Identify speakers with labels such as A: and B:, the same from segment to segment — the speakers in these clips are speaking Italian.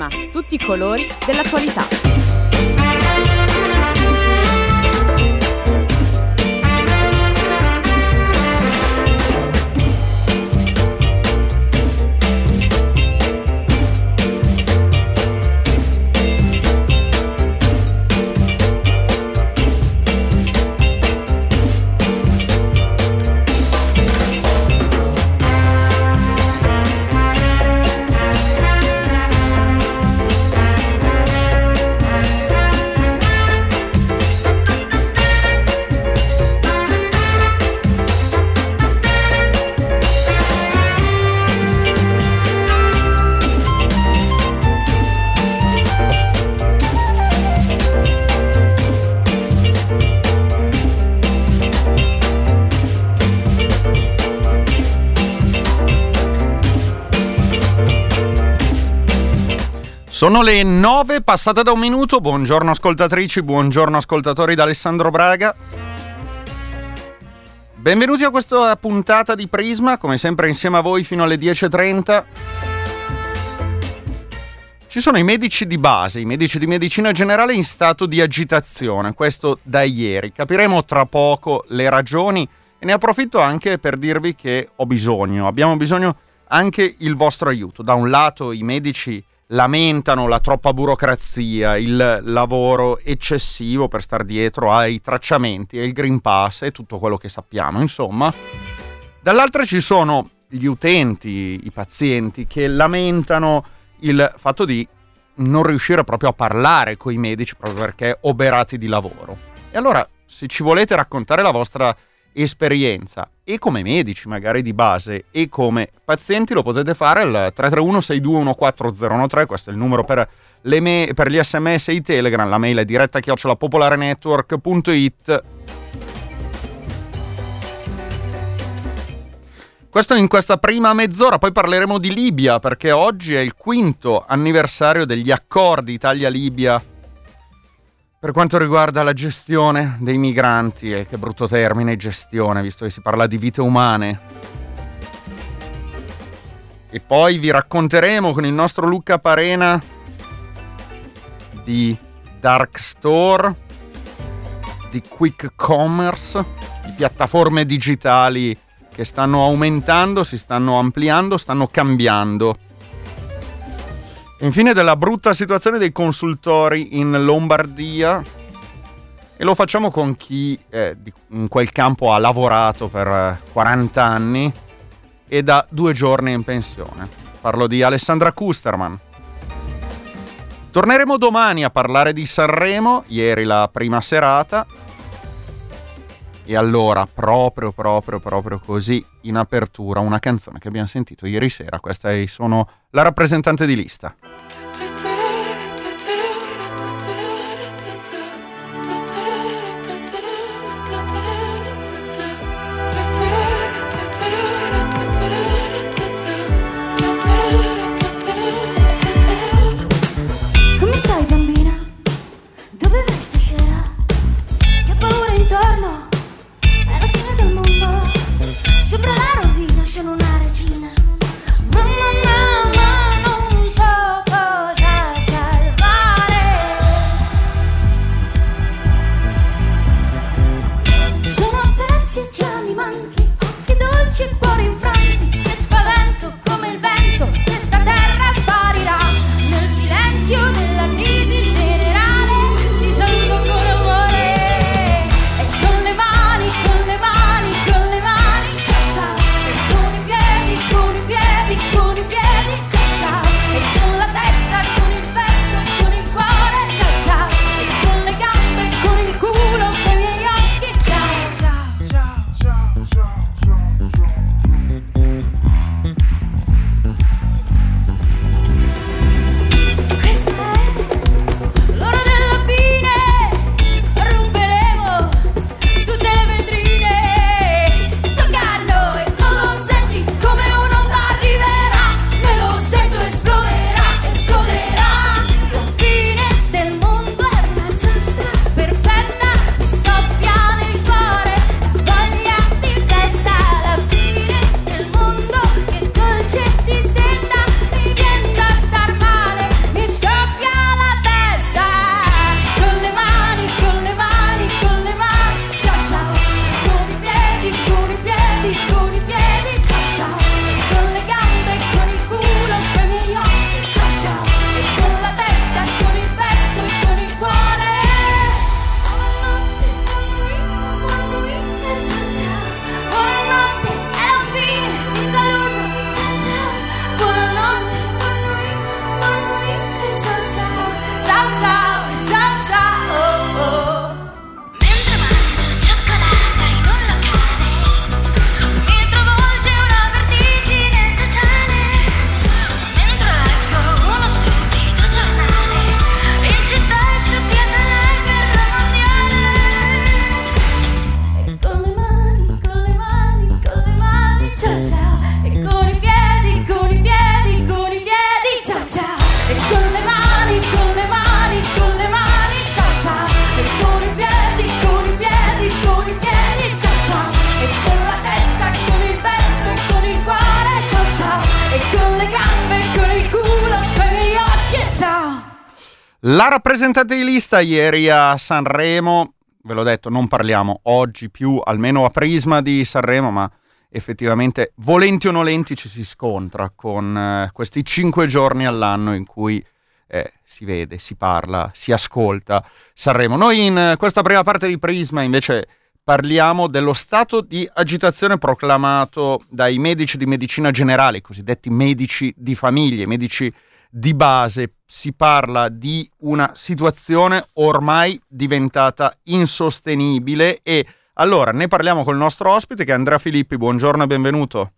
A: Prisma, tutti i colori dell'attualità.
B: Sono le 9 passate da un minuto. Buongiorno ascoltatrici, buongiorno ascoltatori da Alessandro Braga. Benvenuti a questa puntata di Prisma, come sempre insieme a voi fino alle 10.30. Ci sono i medici di base, i medici di medicina generale in stato di agitazione, questo da ieri. Capiremo tra poco le ragioni e ne approfitto anche per dirvi che ho bisogno, abbiamo bisogno anche il vostro aiuto. Da un lato i medici lamentano la troppa burocrazia, il lavoro eccessivo per star dietro ai tracciamenti e il Green Pass e tutto quello che sappiamo, insomma. Dall'altra ci sono gli utenti, i pazienti che lamentano il fatto di non riuscire proprio a parlare con i medici proprio perché oberati di lavoro. E allora, se ci volete raccontare la vostra esperienza e come medici magari di base e come pazienti lo potete fare al 331 6214013 questo è il numero per, me- per, gli sms e i telegram. La mail è diretta chiocciolapopolarenetwork.it questo in questa prima mezz'ora. Poi parleremo di Libia perché oggi è il quinto anniversario degli accordi Italia-Libia per quanto riguarda la gestione dei migranti, e che brutto termine gestione, visto che si parla di vite umane. E poi vi racconteremo con il nostro Luca Parena di Dark Store, di Quick Commerce, di piattaforme digitali che stanno aumentando, si stanno ampliando, stanno cambiando Infine della brutta situazione dei consultori in Lombardia e lo facciamo con chi eh, in quel campo ha lavorato per 40 eh, anni e da due giorni in pensione. Parlo di Alessandra Kusterman. Torneremo domani a parlare di Sanremo, ieri la prima serata. E allora, proprio, proprio, proprio così, in apertura, una canzone che abbiamo sentito ieri sera. Questa è, sono la rappresentante di lista.
C: Sono una
B: rappresentante di lista ieri a Sanremo, ve l'ho detto, non parliamo oggi più, almeno a prisma di Sanremo, ma effettivamente, volenti o nolenti, ci si scontra con eh, questi cinque giorni all'anno in cui eh, si vede, si parla, si ascolta Sanremo. Noi in questa prima parte di Prisma invece parliamo dello stato di agitazione proclamato dai medici di medicina generale, i cosiddetti medici di famiglia, medici di base. Si parla di una situazione ormai diventata insostenibile e allora ne parliamo col nostro ospite che è Andrea Filippi. Buongiorno e benvenuto.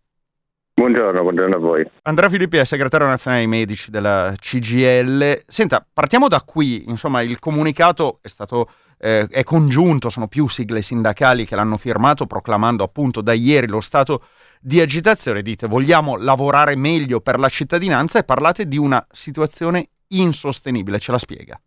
C: Buongiorno, buongiorno a voi.
B: Andrea Filippi è segretario nazionale dei medici della CGL. Senta, partiamo da qui. Insomma, il comunicato è stato eh, è congiunto, sono più sigle sindacali che l'hanno firmato proclamando appunto da ieri lo stato di agitazione. Dite vogliamo lavorare meglio per la cittadinanza e parlate di una situazione insostenibile. Ce la spiega?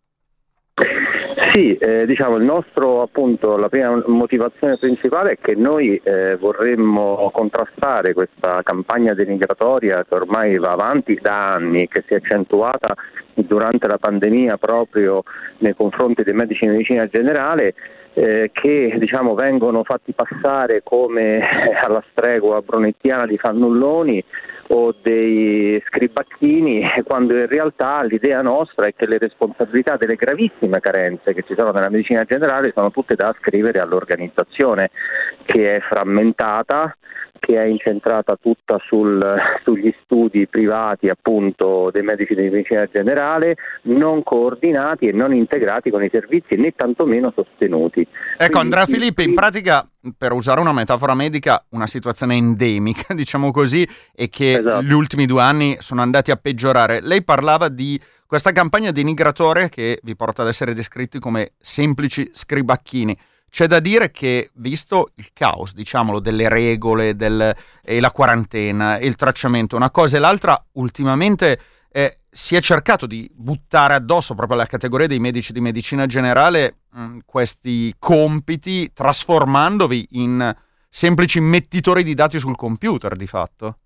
C: Sì, eh, diciamo il nostro appunto, la prima motivazione principale è che noi eh, vorremmo contrastare questa campagna denigratoria che ormai va avanti da anni, che si è accentuata durante la pandemia proprio nei confronti dei medici di medicina generale eh, che diciamo, vengono fatti passare come alla stregua brunettiana di fannulloni o dei scribacchini, quando in realtà l'idea nostra è che le responsabilità delle gravissime carenze che ci sono nella medicina generale sono tutte da ascrivere all'organizzazione che è frammentata, che è incentrata tutta sul, sugli studi privati appunto dei medici di medicina generale, non coordinati e non integrati con i servizi né tantomeno sostenuti.
B: Ecco Quindi, Andrea Filippi, in pratica per usare una metafora medica, una situazione endemica, diciamo così, e che esatto. gli ultimi due anni sono andati a peggiorare. Lei parlava di questa campagna denigratore che vi porta ad essere descritti come semplici scribacchini. C'è da dire che, visto il caos, diciamolo, delle regole del, e la quarantena e il tracciamento, una cosa e l'altra, ultimamente eh, si è cercato di buttare addosso proprio alla categoria dei medici di medicina generale mh, mm, questi compiti, trasformandovi in semplici mettitori di dati sul computer, di fatto.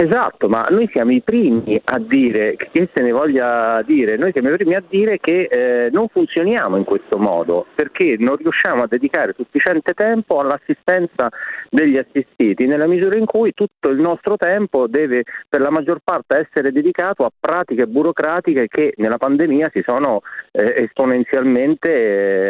C: Esatto, ma noi siamo i primi a dire, che se ne voglia dire, noi siamo i primi a dire che eh, non funzioniamo in questo modo perché non riusciamo a dedicare sufficiente tempo all'assistenza degli assistiti nella misura in cui tutto il nostro tempo deve per la maggior parte essere dedicato a pratiche burocratiche che nella pandemia si sono eh, esponenzialmente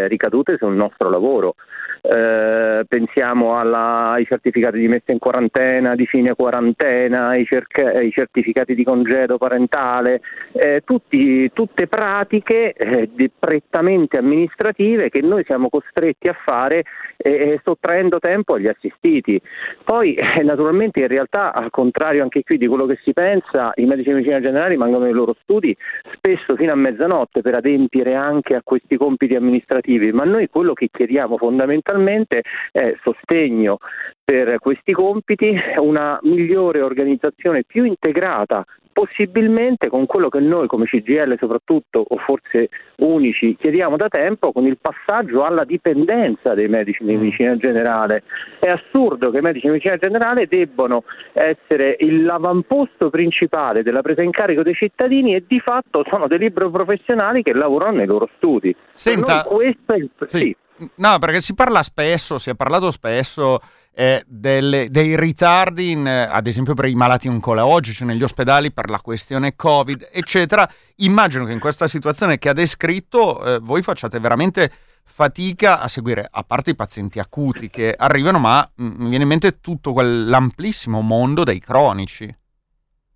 C: eh, ricadute sul nostro lavoro. Eh, pensiamo alla, ai certificati di messa in quarantena, di fine quarantena, ai, cerca- ai certificati di congedo parentale, eh, tutti, tutte pratiche eh, prettamente amministrative che noi siamo costretti a fare eh, sottraendo tempo agli assistiti. Poi eh, naturalmente in realtà al contrario anche qui di quello che si pensa, i medici di medicina generale rimangono nei loro studi spesso fino a mezzanotte per adempiere anche a questi compiti amministrativi, ma noi quello che chiediamo fondamentalmente fondamentalmente è sostegno per questi compiti, una migliore organizzazione più integrata possibilmente con quello che noi come CGL soprattutto, o forse unici, chiediamo da tempo, con il passaggio alla dipendenza dei medici di mm. medicina generale. È assurdo che i medici di medicina generale debbano essere l'avamposto principale della presa in carico dei cittadini e di fatto sono dei liberi professionali che lavorano nei loro studi.
B: Senta, questo è il... sì. Sì. No, perché si parla spesso, si è parlato spesso eh, delle, dei ritardi, in, ad esempio per i malati oncologici negli ospedali per la questione Covid, eccetera. Immagino che in questa situazione che ha descritto eh, voi facciate veramente fatica a seguire, a parte i pazienti acuti che arrivano, ma mm, mi viene in mente tutto quell'amplissimo mondo dei cronici.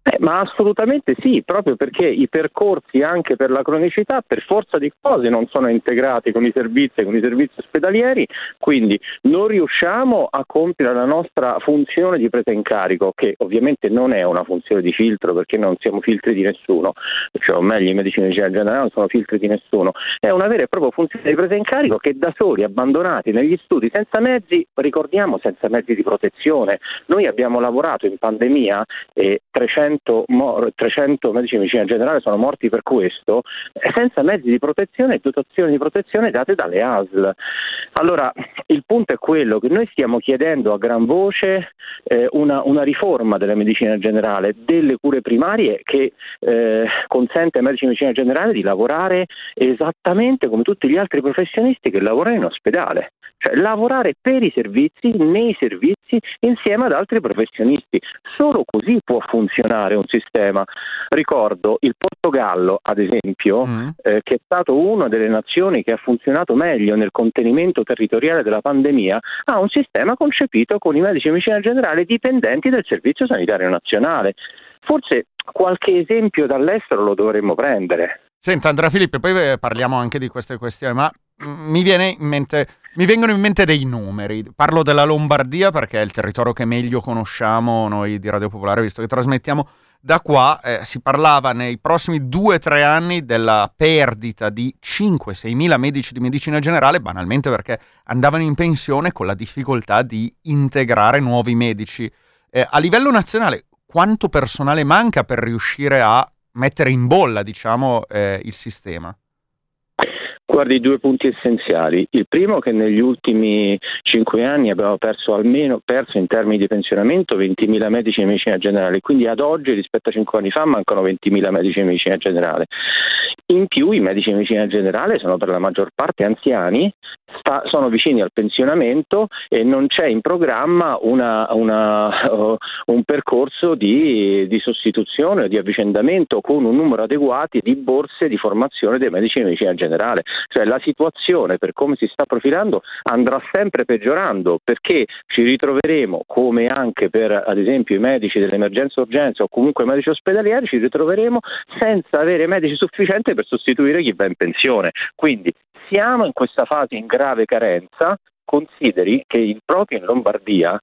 C: Eh, ma assolutamente sì, proprio perché i percorsi anche per la cronicità per forza di cose non sono integrati con i servizi, con i servizi ospedalieri, quindi non riusciamo a compiere la nostra funzione di presa in carico, che ovviamente non è una funzione di filtro perché non siamo filtri di nessuno, cioè o meglio i medici di medicina generale non sono filtri di nessuno, è una vera e propria funzione di presa in carico che da soli, abbandonati negli studi senza mezzi, ricordiamo senza mezzi di protezione. Noi abbiamo lavorato in pandemia e 300 300, 300 medici di medicina generale sono morti per questo, eh, senza mezzi di protezione e dotazioni di protezione date dalle ASL. Allora, il punto è quello che noi stiamo chiedendo a gran voce eh, una, una, riforma della medicina generale, delle cure primarie che eh, consente ai medici di medicina generale di lavorare esattamente come tutti gli altri professionisti che lavorano in ospedale, cioè lavorare per i servizi, nei servizi, insieme ad altri professionisti. Solo così può funzionare un sistema. Ricordo il Portogallo, ad esempio, mm. eh, che è stato una delle nazioni che ha funzionato meglio nel contenimento territoriale della pandemia, ha un sistema concepito con i medici di medicina generale dipendenti del Servizio Sanitario Nazionale. Forse qualche esempio dall'estero lo dovremmo prendere.
B: Senta Andrea Filippo, poi parliamo anche di queste questioni, ma mm, mi, in mente, mi, vengono in mente dei numeri. Parlo della Lombardia perché è il territorio che meglio conosciamo noi di Radio Popolare, visto che trasmettiamo da qua. Eh, si parlava nei prossimi due o tre anni della perdita di 5-6 mila medici di medicina generale, banalmente perché andavano in pensione con la difficoltà di integrare nuovi medici. Eh, a livello nazionale, quanto personale manca per riuscire a mettere in bolla diciamo, eh, il sistema?
C: Guardi, due punti essenziali. Il primo è che negli ultimi cinque anni abbiamo perso almeno, perso in termini di pensionamento 20.000 medici di medicina generale, quindi ad oggi rispetto a cinque anni fa mancano 20.000 medici di medicina generale. In più i medici di medicina generale sono per la maggior parte anziani, sta, sono vicini al pensionamento e non c'è in programma una, una, uh, un percorso di, di sostituzione o di avvicendamento con un numero adeguato di borse di formazione dei medici di medicina generale. Cioè la situazione per come si sta profilando andrà sempre peggiorando perché ci ritroveremo, come anche per ad esempio i medici dell'emergenza urgenza o comunque i medici ospedalieri, ci ritroveremo senza avere medici sufficienti per sostituire chi va in pensione. Quindi siamo in questa fase in grave carenza consideri che proprio in Lombardia,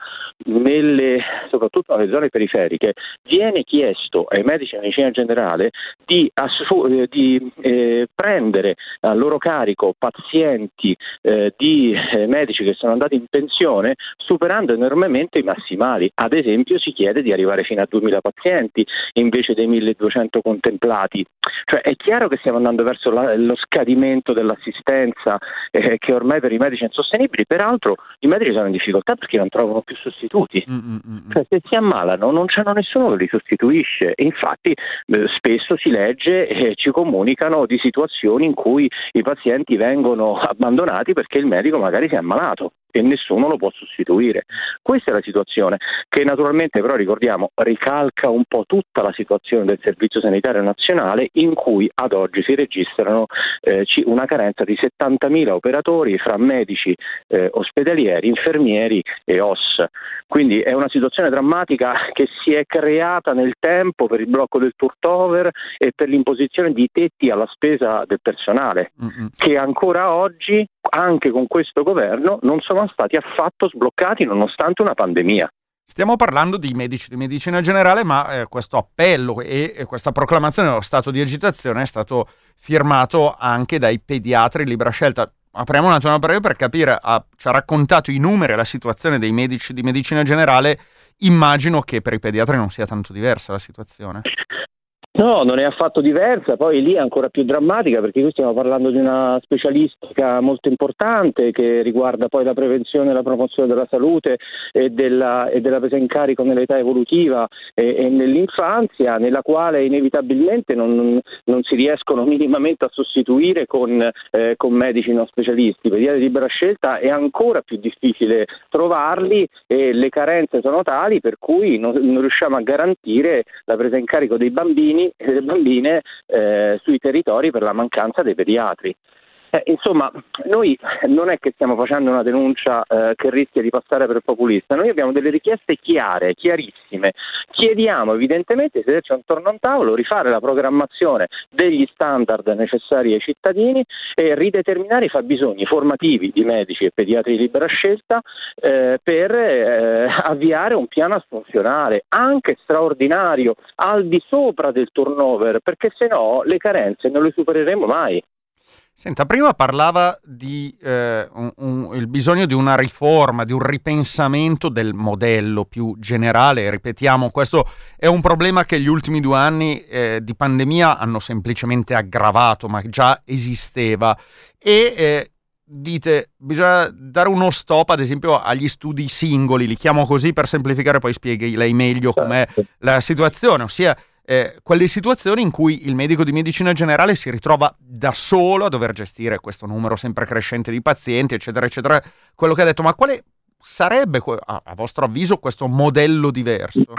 C: nelle, soprattutto nelle zone periferiche, viene chiesto ai medici di medicina generale di, assu- eh, di eh, prendere a loro carico pazienti eh, di eh, medici che sono andati in pensione superando enormemente i massimali. Ad esempio si chiede di arrivare fino a 2000 pazienti invece dei 1200 contemplati. Cioè è chiaro che stiamo andando verso la, lo scadimento dell'assistenza eh, che ormai per i medici è insostenibile, peraltro i medici sono in difficoltà perché non trovano più sostituti. Mm-hmm. Cioè, se si ammalano non c'è nessuno che li sostituisce e infatti eh, spesso si legge e ci comunicano di situazioni in cui i pazienti vengono abbandonati perché il medico magari si è ammalato e nessuno lo può sostituire. Questa è la situazione che naturalmente però ricordiamo ricalca un po' tutta la situazione del Servizio Sanitario Nazionale in cui ad oggi si registrano eh, una carenza di 70.000 operatori fra medici eh, ospedalieri, infermieri e OS. Quindi è una situazione drammatica che si è creata nel tempo per il blocco del turnover e per l'imposizione di tetti alla spesa del personale, mm-hmm. che ancora oggi anche con questo governo non sono stati affatto sbloccati nonostante una pandemia.
B: Stiamo parlando di medici di medicina generale, ma eh, questo appello e, e, questa proclamazione dello stato di agitazione è stato firmato anche dai pediatri libera scelta. Apriamo un attimo breve per capire, ha, ci ha raccontato i numeri e la situazione dei medici di medicina generale. Immagino che per i pediatri non sia tanto diversa la situazione.
C: No, non è affatto diversa, poi lì è ancora più drammatica perché qui stiamo parlando di una specialistica molto importante che riguarda poi la prevenzione e la promozione della salute e della, e della presa in carico nell'età evolutiva e, e nell'infanzia, nella quale inevitabilmente non, non, si riescono minimamente a sostituire con, eh, con medici non specialisti. I pediatri di libera scelta è ancora più difficile trovarli e le carenze sono tali per cui non, non riusciamo a garantire la presa in carico dei bambini e delle bambine eh, sui territori per la mancanza dei pediatri. Eh, insomma, noi non è che stiamo facendo una denuncia eh, che rischia di passare per populista, noi abbiamo delle richieste chiare, chiarissime. Chiediamo evidentemente di sederci attorno a un tavolo, rifare la programmazione degli standard necessari ai cittadini e rideterminare i fabbisogni formativi di medici e pediatri di libera scelta eh, per eh, avviare un piano assunzionale anche straordinario al di sopra del turnover, perché se no le carenze non le supereremo mai.
B: Senta, prima parlava di eh, bisogno di una riforma, di un ripensamento del modello più generale. Ripetiamo, questo è un problema che gli ultimi due anni eh, di pandemia hanno semplicemente aggravato, ma già esisteva. E eh, dite, bisogna dare uno stop, ad esempio, agli studi singoli, li chiamo così per semplificare, poi spieghi lei meglio com'è certo. la situazione, ossia eh, quelle situazioni in cui il medico di medicina generale si ritrova da solo a dover gestire questo numero sempre crescente di pazienti, eccetera, eccetera. Quello che ha detto, ma quale sarebbe, a, a vostro avviso, questo modello diverso?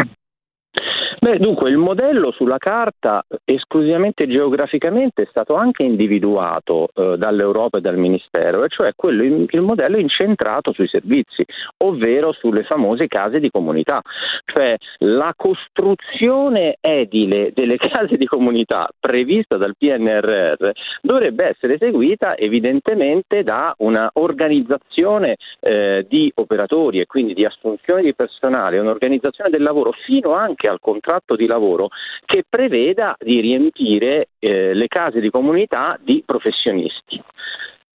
C: Beh, dunque il modello sulla carta esclusivamente geograficamente è stato anche individuato eh, dall'Europa e dal Ministero, e cioè quello, il modello incentrato sui servizi, ovvero sulle famose case di comunità, cioè la costruzione edile delle case di comunità prevista dal PNRR dovrebbe essere eseguita evidentemente da una organizzazione eh, di operatori e quindi di assunzione di personale, un'organizzazione del lavoro fino anche al contratto contratto di lavoro che preveda di riempire eh, le case di comunità di professionisti.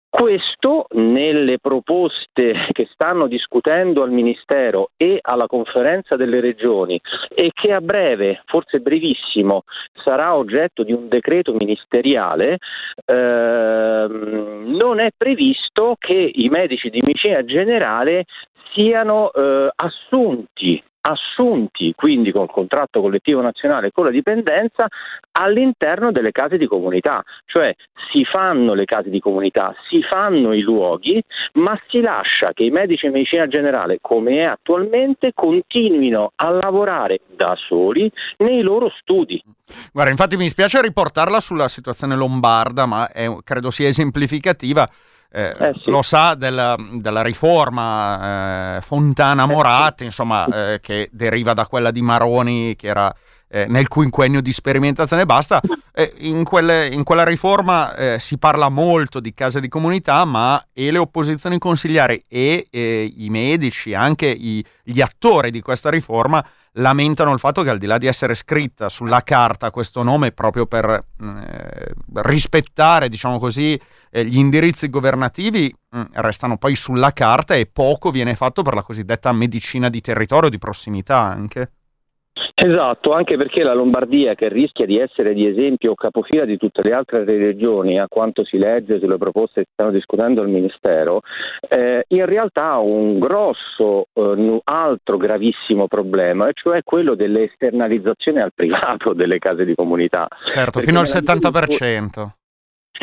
C: Questo nelle proposte che stanno discutendo al Ministero e alla conferenza delle regioni e che a breve, forse brevissimo, sarà oggetto di un decreto ministeriale, ehm, non è previsto che i medici di medicina generale siano eh, assunti assunti quindi col contratto collettivo nazionale con la dipendenza all'interno delle case di comunità, cioè si fanno le case di comunità, si fanno i luoghi, ma si lascia che i medici di medicina generale, come è attualmente, continuino a lavorare da soli nei loro studi.
B: Guarda, infatti mi spiace riportarla sulla situazione lombarda, ma è, credo sia esemplificativa eh, eh sì. lo sa della, della riforma eh, Fontana Moratti, insomma, eh, che deriva da quella di Maroni, che era eh, nel quinquennio di sperimentazione e basta. Eh, in, quelle, in, quella riforma eh, si parla molto di case di comunità, ma e le opposizioni consigliari e i medici, anche i, gli attori di questa riforma, lamentano il fatto che al di là di essere scritta sulla carta questo nome proprio per eh, rispettare, diciamo così, eh, gli indirizzi governativi mh, mm, restano poi sulla carta e poco viene fatto per la cosiddetta medicina di territorio, di prossimità anche.
C: Esatto, anche perché la Lombardia, che rischia di essere di esempio capofila di tutte le altre regioni, a quanto si legge sulle proposte che stanno discutendo al Ministero, eh, in realtà ha un grosso, eh, altro gravissimo problema, e cioè quello delle esternalizzazioni al privato delle case di comunità.
B: Certo, perché fino al 70%.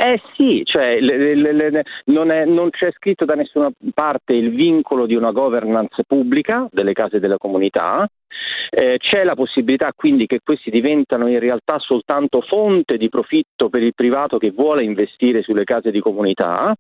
C: Eh sì, cioè, le, le, le, non, è, non, c'è scritto da nessuna parte il vincolo di una governance pubblica delle case della comunità, eh, c'è la possibilità quindi che questi diventano in realtà soltanto fonte di profitto per il privato che vuole investire sulle case di comunità,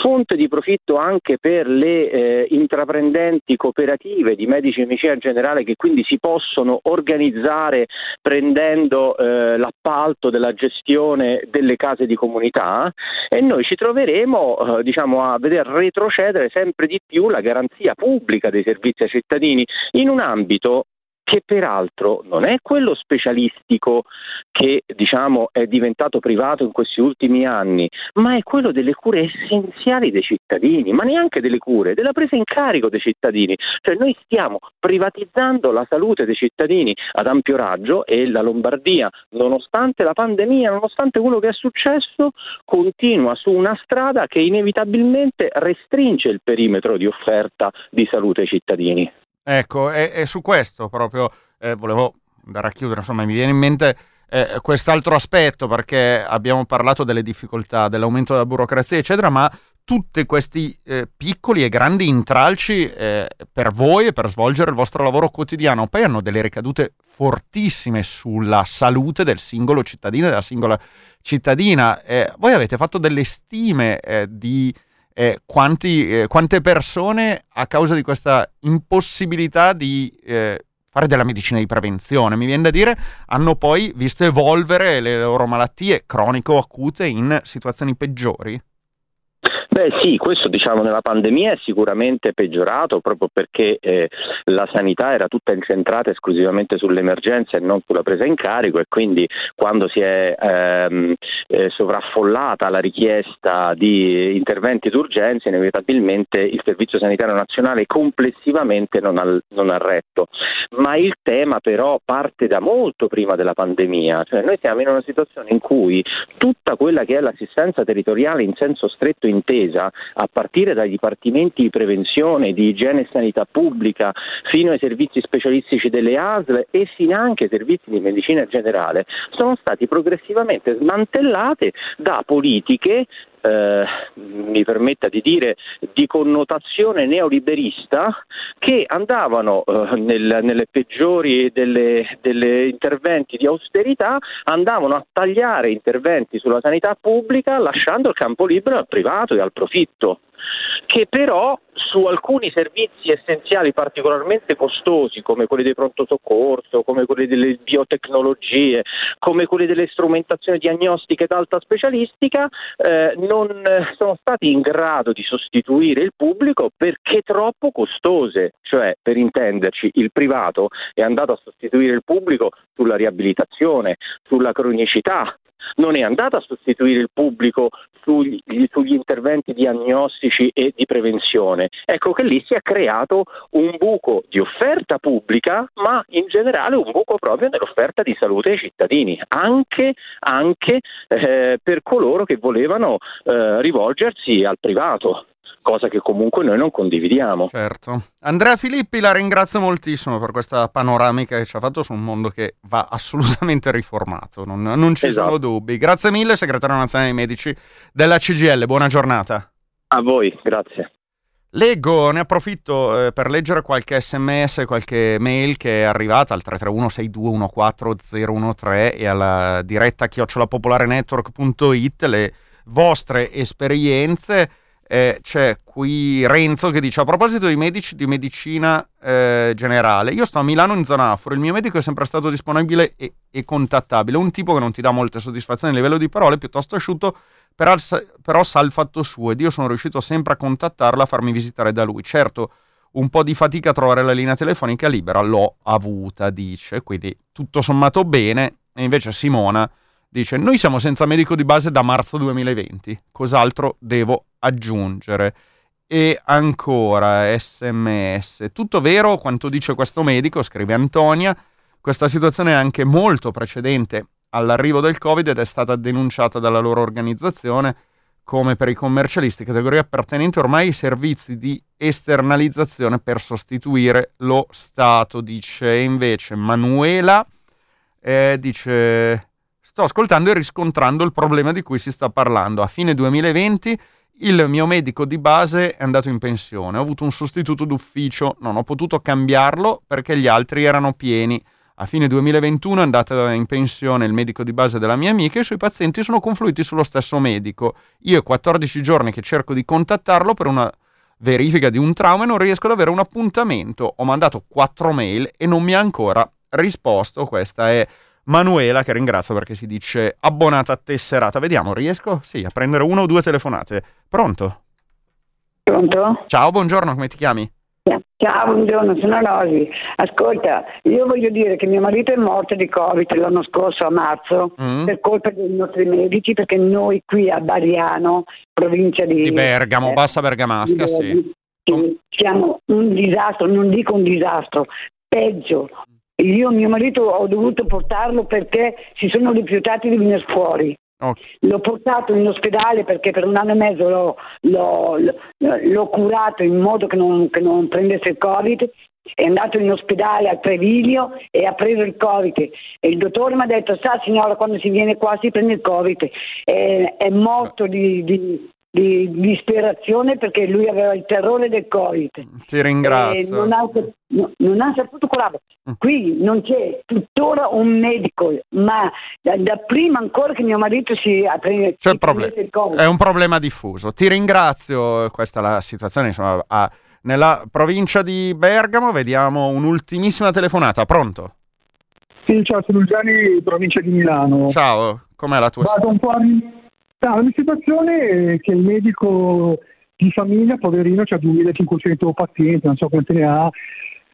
C: fonte di profitto anche per le eh, intraprendenti cooperative di medici di medicina generale che quindi si possono organizzare prendendo eh, l'appalto della gestione delle case di comunità e noi ci troveremo eh, diciamo, a veder retrocedere sempre di più la garanzia pubblica dei servizi ai cittadini in un ambito che peraltro non è quello specialistico che diciamo, è diventato privato in questi ultimi anni, ma è quello delle cure essenziali dei cittadini, ma neanche delle cure, della presa in carico dei cittadini. Cioè noi stiamo privatizzando la salute dei cittadini ad ampio raggio e la Lombardia, nonostante la pandemia, nonostante quello che è successo, continua su una strada che inevitabilmente restringe il perimetro di offerta di salute ai cittadini.
B: Ecco, e, su questo proprio eh, volevo andare a chiudere, insomma mi viene in mente eh, quest'altro aspetto perché abbiamo parlato delle difficoltà, dell'aumento della burocrazia, eccetera, ma tutti questi eh, piccoli e grandi intralci eh, per voi e per svolgere il vostro lavoro quotidiano poi hanno delle ricadute fortissime sulla salute del singolo cittadino e della singola cittadina. Eh, voi avete fatto delle stime eh, di eh, quanti, eh, quante persone a causa di questa impossibilità di eh, fare della medicina di prevenzione, mi viene da dire, hanno poi visto evolvere le loro malattie cronico-acute in situazioni peggiori?
C: Beh sì, questo diciamo nella pandemia è sicuramente peggiorato proprio perché eh, la sanità era tutta incentrata esclusivamente sull'emergenza e non sulla presa in carico e quindi quando si è ehm, eh, sovraffollata la richiesta di interventi d'urgenza inevitabilmente il Servizio Sanitario Nazionale complessivamente non ha, non ha retto. Ma il tema però parte da molto prima della pandemia, cioè noi siamo in una situazione in cui tutta quella che è l'assistenza territoriale in senso stretto inteso attesa, a partire dai dipartimenti di prevenzione, di igiene e sanità pubblica, fino ai servizi specialistici delle ASL e fino anche ai servizi di medicina generale, sono stati progressivamente smantellate da politiche eh, mi permetta di dire, di connotazione neoliberista che andavano eh, nel, nelle peggiori delle, delle interventi di austerità, andavano a tagliare interventi sulla sanità pubblica lasciando il campo libero al privato e al profitto che però su alcuni servizi essenziali particolarmente costosi come quelli del pronto soccorso, come quelli delle biotecnologie, come quelli delle strumentazioni diagnostiche d'alta specialistica, eh, non sono stati in grado di sostituire il pubblico perché troppo costose, cioè per intenderci il privato è andato a sostituire il pubblico sulla riabilitazione, sulla cronicità, non è andata a sostituire il pubblico sugli, sugli, interventi diagnostici e di prevenzione. Ecco che lì si è creato un buco di offerta pubblica, ma in generale un buco proprio nell'offerta di salute ai cittadini, anche, anche eh, per coloro che volevano eh, rivolgersi al privato cosa che comunque noi non condividiamo.
B: Certo. Andrea Filippi, la ringrazio moltissimo per questa panoramica che ci ha fatto su un mondo che va assolutamente riformato, non, non ci esatto. sono dubbi. Grazie mille, segretario nazionale dei medici della CGL, buona giornata.
C: A voi, grazie.
B: Leggo, ne approfitto eh, per leggere qualche sms, qualche mail che è arrivata al 331-6214013 e alla diretta chiocciolapopolarenetwork.it le vostre esperienze eh, c'è qui Renzo che dice a proposito dei medici di medicina eh, generale, io sto a Milano in zona Afro, il mio medico è sempre stato disponibile e, e, contattabile, un tipo che non ti dà molte soddisfazioni a livello di parole, piuttosto asciutto, però, però sa il fatto suo ed io sono riuscito sempre a contattarla, a farmi visitare da lui. Certo, un po' di fatica a trovare la linea telefonica libera, l'ho avuta, dice, quindi tutto sommato bene, e invece Simona dice noi siamo senza medico di base da marzo 2020, cos'altro devo aggiungere? E ancora sms, tutto vero quanto dice questo medico, scrive Antonia, questa situazione è anche molto precedente all'arrivo del Covid ed è stata denunciata dalla loro organizzazione come per i commercialisti, categoria appartenente ormai ai servizi di esternalizzazione per sostituire lo Stato, dice. Invece Manuela, eh, dice sto ascoltando e riscontrando il problema di cui si sta parlando. A fine 2020 il mio medico di base è andato in pensione, ho avuto un sostituto d'ufficio, non ho potuto cambiarlo perché gli altri erano pieni. A fine 2021 è andato in pensione il medico di base della mia amica e i suoi pazienti sono confluiti sullo stesso medico. Io è 14 giorni che cerco di contattarlo per una verifica di un trauma e non riesco ad avere un appuntamento. Ho mandato 4 mail e non mi ha ancora risposto. Questa è Manuela, che ringrazio perché si dice abbonata a tesserata. Vediamo, riesco? Sì, a prendere una o due telefonate. Pronto?
D: Pronto?
B: Ciao, buongiorno, come ti chiami?
D: Ciao, buongiorno, sono Rosi. Ascolta, io voglio dire che mio marito è morto di Covid l'anno scorso a marzo mm. per colpa dei nostri medici, perché noi qui a Bariano, provincia di,
B: di Bergamo, eh, Bassa Bergamasca, sì.
D: Siamo un disastro, non dico un disastro, peggio, io mio marito ho dovuto portarlo perché si sono rifiutati di venire fuori. Okay. L'ho portato in ospedale perché per un anno e mezzo l'ho, l'ho, l'ho curato in modo che non, che non, prendesse il Covid. È andato in ospedale a Treviglio e ha preso il Covid. E il dottore mi ha detto: Sa signora, quando si viene qua si prende il Covid. E, è morto di, di, di disperazione perché lui aveva il terrore del Covid.
B: Ti ringrazio.
D: Non ha, non ha, saputo curarlo. Mm. Qui non c'è tuttora un medico, ma da, da prima ancora che mio marito si ha preso
B: il Covid. È un problema diffuso. Ti ringrazio, questa è la situazione insomma, a, nella provincia di Bergamo. Vediamo un'ultimissima telefonata. Pronto?
E: Sì, ciao, sono Gianni, provincia di Milano.
B: Ciao, com'è la tua
E: Vado
B: situazione?
E: un po' a La mia situazione è che il medico di famiglia, poverino, ha 2500 pazienti, non so quanti ne ha,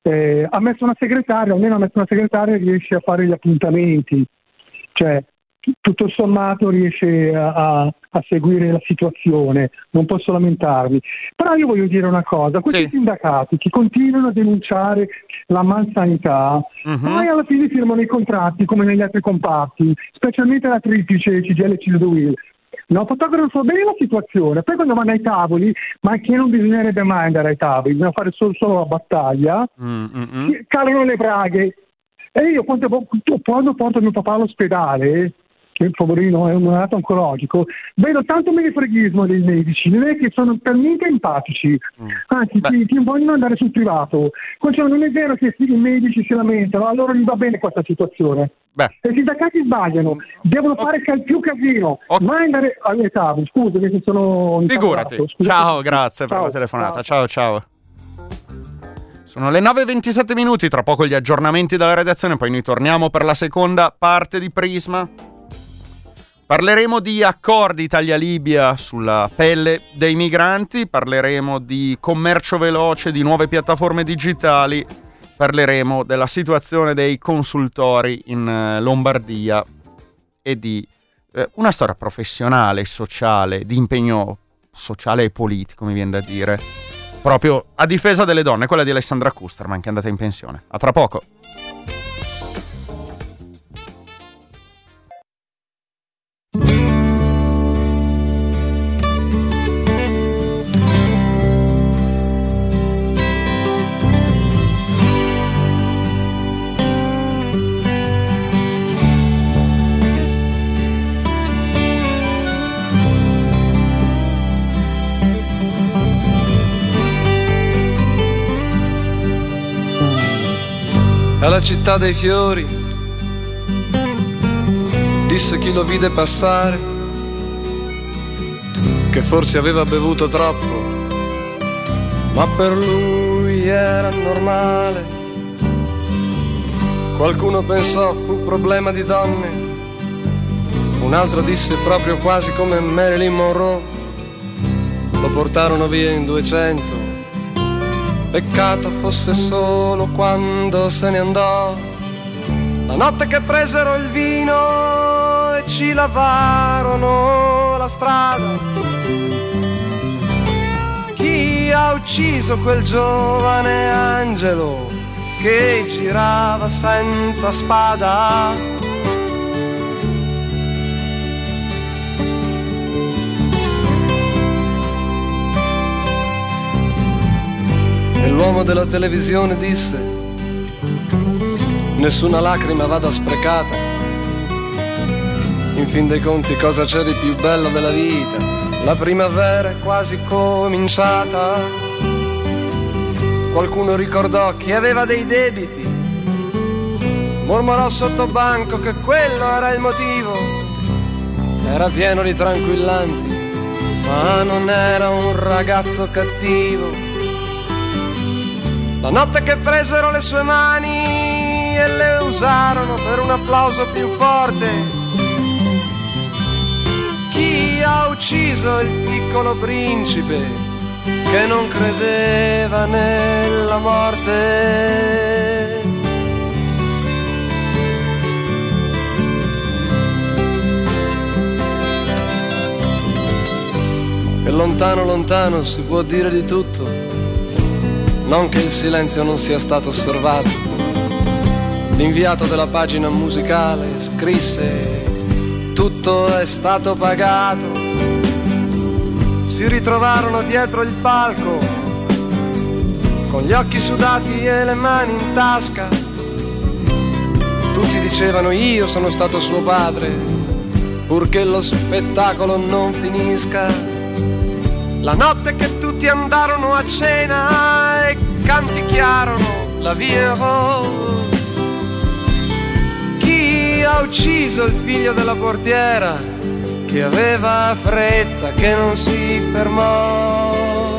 E: eh, ha messo una segretaria, almeno ha messo una segretaria e riesce a fare gli appuntamenti. Cioè, tutto sommato riesce a, a, seguire la situazione, non posso lamentarmi. Però io voglio dire una cosa, questi sì. sindacati che continuano a denunciare la malsanità, uh-huh. poi alla fine firmano i contratti come negli altri comparti, specialmente la triplice CGL e CGL No, fotografo bene la situazione, poi quando vanno ai tavoli, ma che non bisognerebbe mai andare ai tavoli, bisogna fare solo, solo la battaglia, mm-hmm. calano le braghe. E io quando, quando porto mio papà all'ospedale, che poverino è un malato oncologico, vedo tanto menefreghismo dei medici, non è che sono per niente empatici, mm. anzi ti, ti, vogliono andare sul privato. Cioè, non è vero che i medici si lamentano, a loro gli va bene questa situazione. Beh. I sindacati sbagliano, devono okay. fare più casino, okay. mai andare alle tavole. Scusami se sono
B: Figurati. Ciao, grazie ciao. per la telefonata. Ciao, ciao. Sono le 9.27 minuti, tra poco gli aggiornamenti dalla redazione, poi noi torniamo per la seconda parte di Prisma. Parleremo di accordi Italia-Libia sulla pelle dei migranti, parleremo di commercio veloce, di nuove piattaforme digitali, parleremo della situazione dei consultori in eh, Lombardia e di eh, una storia professionale, sociale, di impegno sociale e politico, mi viene da dire, proprio a difesa delle donne, quella di Alessandra Kusterman che è andata in pensione. A tra poco.
F: Alla città dei fiori, disse chi lo vide passare, che forse aveva bevuto troppo, ma per lui era normale. Qualcuno pensò fu problema di donne, un altro disse proprio quasi come Marilyn Monroe, lo portarono via in duecento Peccato fosse solo quando se ne andò. La notte che presero il vino e ci lavarono la strada. Chi ha ucciso quel giovane angelo che girava senza spada? E l'uomo della televisione disse, nessuna lacrima vada sprecata. In fin dei conti cosa c'è di più bello della vita? La primavera è quasi cominciata. Qualcuno ricordò chi aveva dei debiti. Mormorò sotto banco che quello era il motivo. Era pieno di tranquillanti, ma non era un ragazzo cattivo la notte che presero le sue mani e le usarono per un applauso più forte. Chi ha ucciso il piccolo principe che non credeva nella morte? E lontano, lontano si può dire di tutto non che il silenzio non sia stato osservato. L'inviato della pagina musicale scrisse tutto è stato pagato. Si ritrovarono dietro il palco con gli occhi sudati e le mani in tasca. Tutti dicevano io sono stato suo padre, purché lo spettacolo non finisca. La notte che tutti andarono a cena canticchiarono la via rose. Chi ha ucciso il figlio della portiera che aveva fretta, che non si fermò?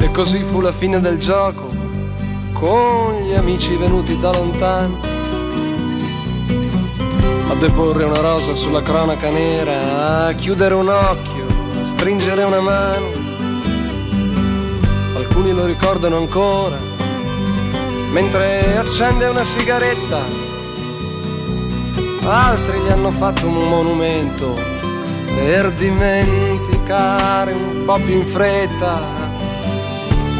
F: E così fu la fine del gioco con gli amici venuti da lontano deporre una rosa sulla cronaca nera, a chiudere un occhio, a stringere una mano. Alcuni lo ricordano ancora, mentre accende una sigaretta, altri gli hanno fatto un monumento per dimenticare un po' più in fretta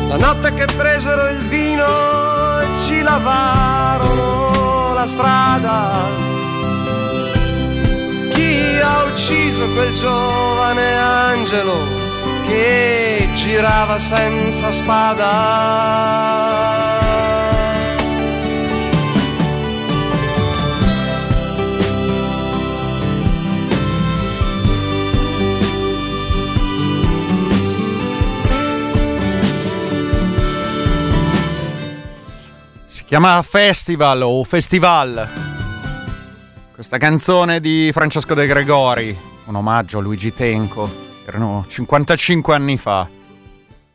F: la notte che presero il vino e ci lavarono la strada. Chi ha ucciso quel giovane angelo che girava senza spada?
B: chiama Festival o Festival. Questa canzone di Francesco De Gregori, un omaggio a Luigi Tenco, erano 55 anni fa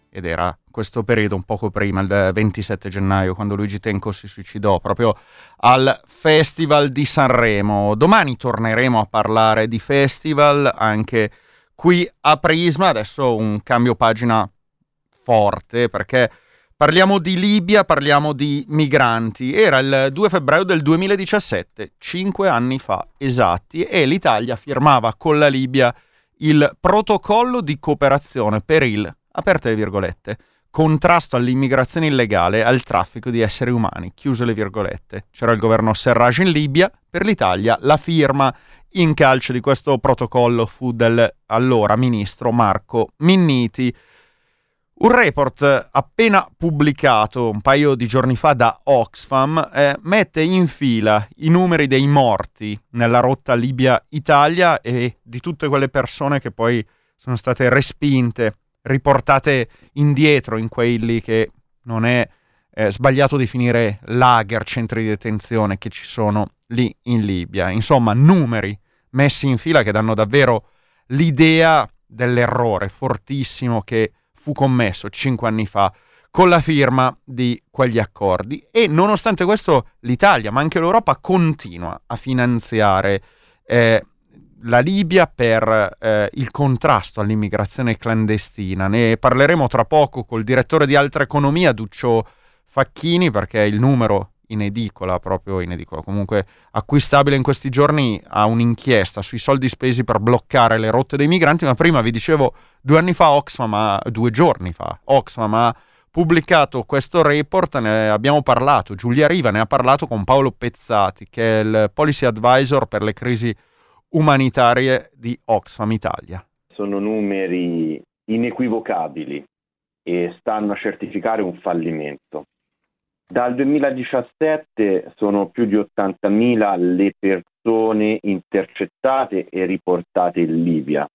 B: ed era questo periodo un poco prima, il 27 gennaio, quando Luigi Tenco si suicidò, proprio al Festival di Sanremo. Domani torneremo a parlare di festival anche qui a Prisma, adesso un cambio pagina forte perché Parliamo di Libia, parliamo di migranti. Era il 2 febbraio del 2017, cinque anni fa esatti, e l'Italia firmava con la Libia il protocollo di cooperazione per il, aperte le virgolette, contrasto all'immigrazione illegale e al traffico di esseri umani, chiuse le virgolette. C'era il governo Serraj in Libia, per l'Italia la firma in calce di questo protocollo fu del allora ministro Marco Minniti. Un report appena pubblicato un paio di giorni fa da Oxfam eh, mette in fila i numeri dei morti nella rotta Libia-Italia e di tutte quelle persone che poi sono state respinte, riportate indietro in quelli che non è eh, sbagliato definire lager, centri di detenzione che ci sono lì in Libia. Insomma, numeri messi in fila che danno davvero l'idea dell'errore fortissimo che fu commesso cinque anni fa con la firma di quegli accordi e nonostante questo l'Italia, ma anche l'Europa, continua a finanziare eh, la Libia per eh, il contrasto all'immigrazione clandestina. Ne parleremo tra poco col direttore di Altra Economia, Duccio Facchini, perché il numero in edicola, proprio in edicola, comunque acquistabile in questi giorni, ha un'inchiesta sui soldi spesi per bloccare le rotte dei migranti, ma prima vi dicevo, due anni fa Oxfam, ha, due giorni fa, Oxfam ha pubblicato questo report, ne abbiamo parlato, Giulia Riva ne ha parlato con Paolo Pezzati, che è il Policy Advisor per le crisi umanitarie di Oxfam Italia.
G: Sono numeri inequivocabili e stanno a certificare un fallimento. Dal 2017 sono più di 80.000 le persone intercettate e riportate in Libia.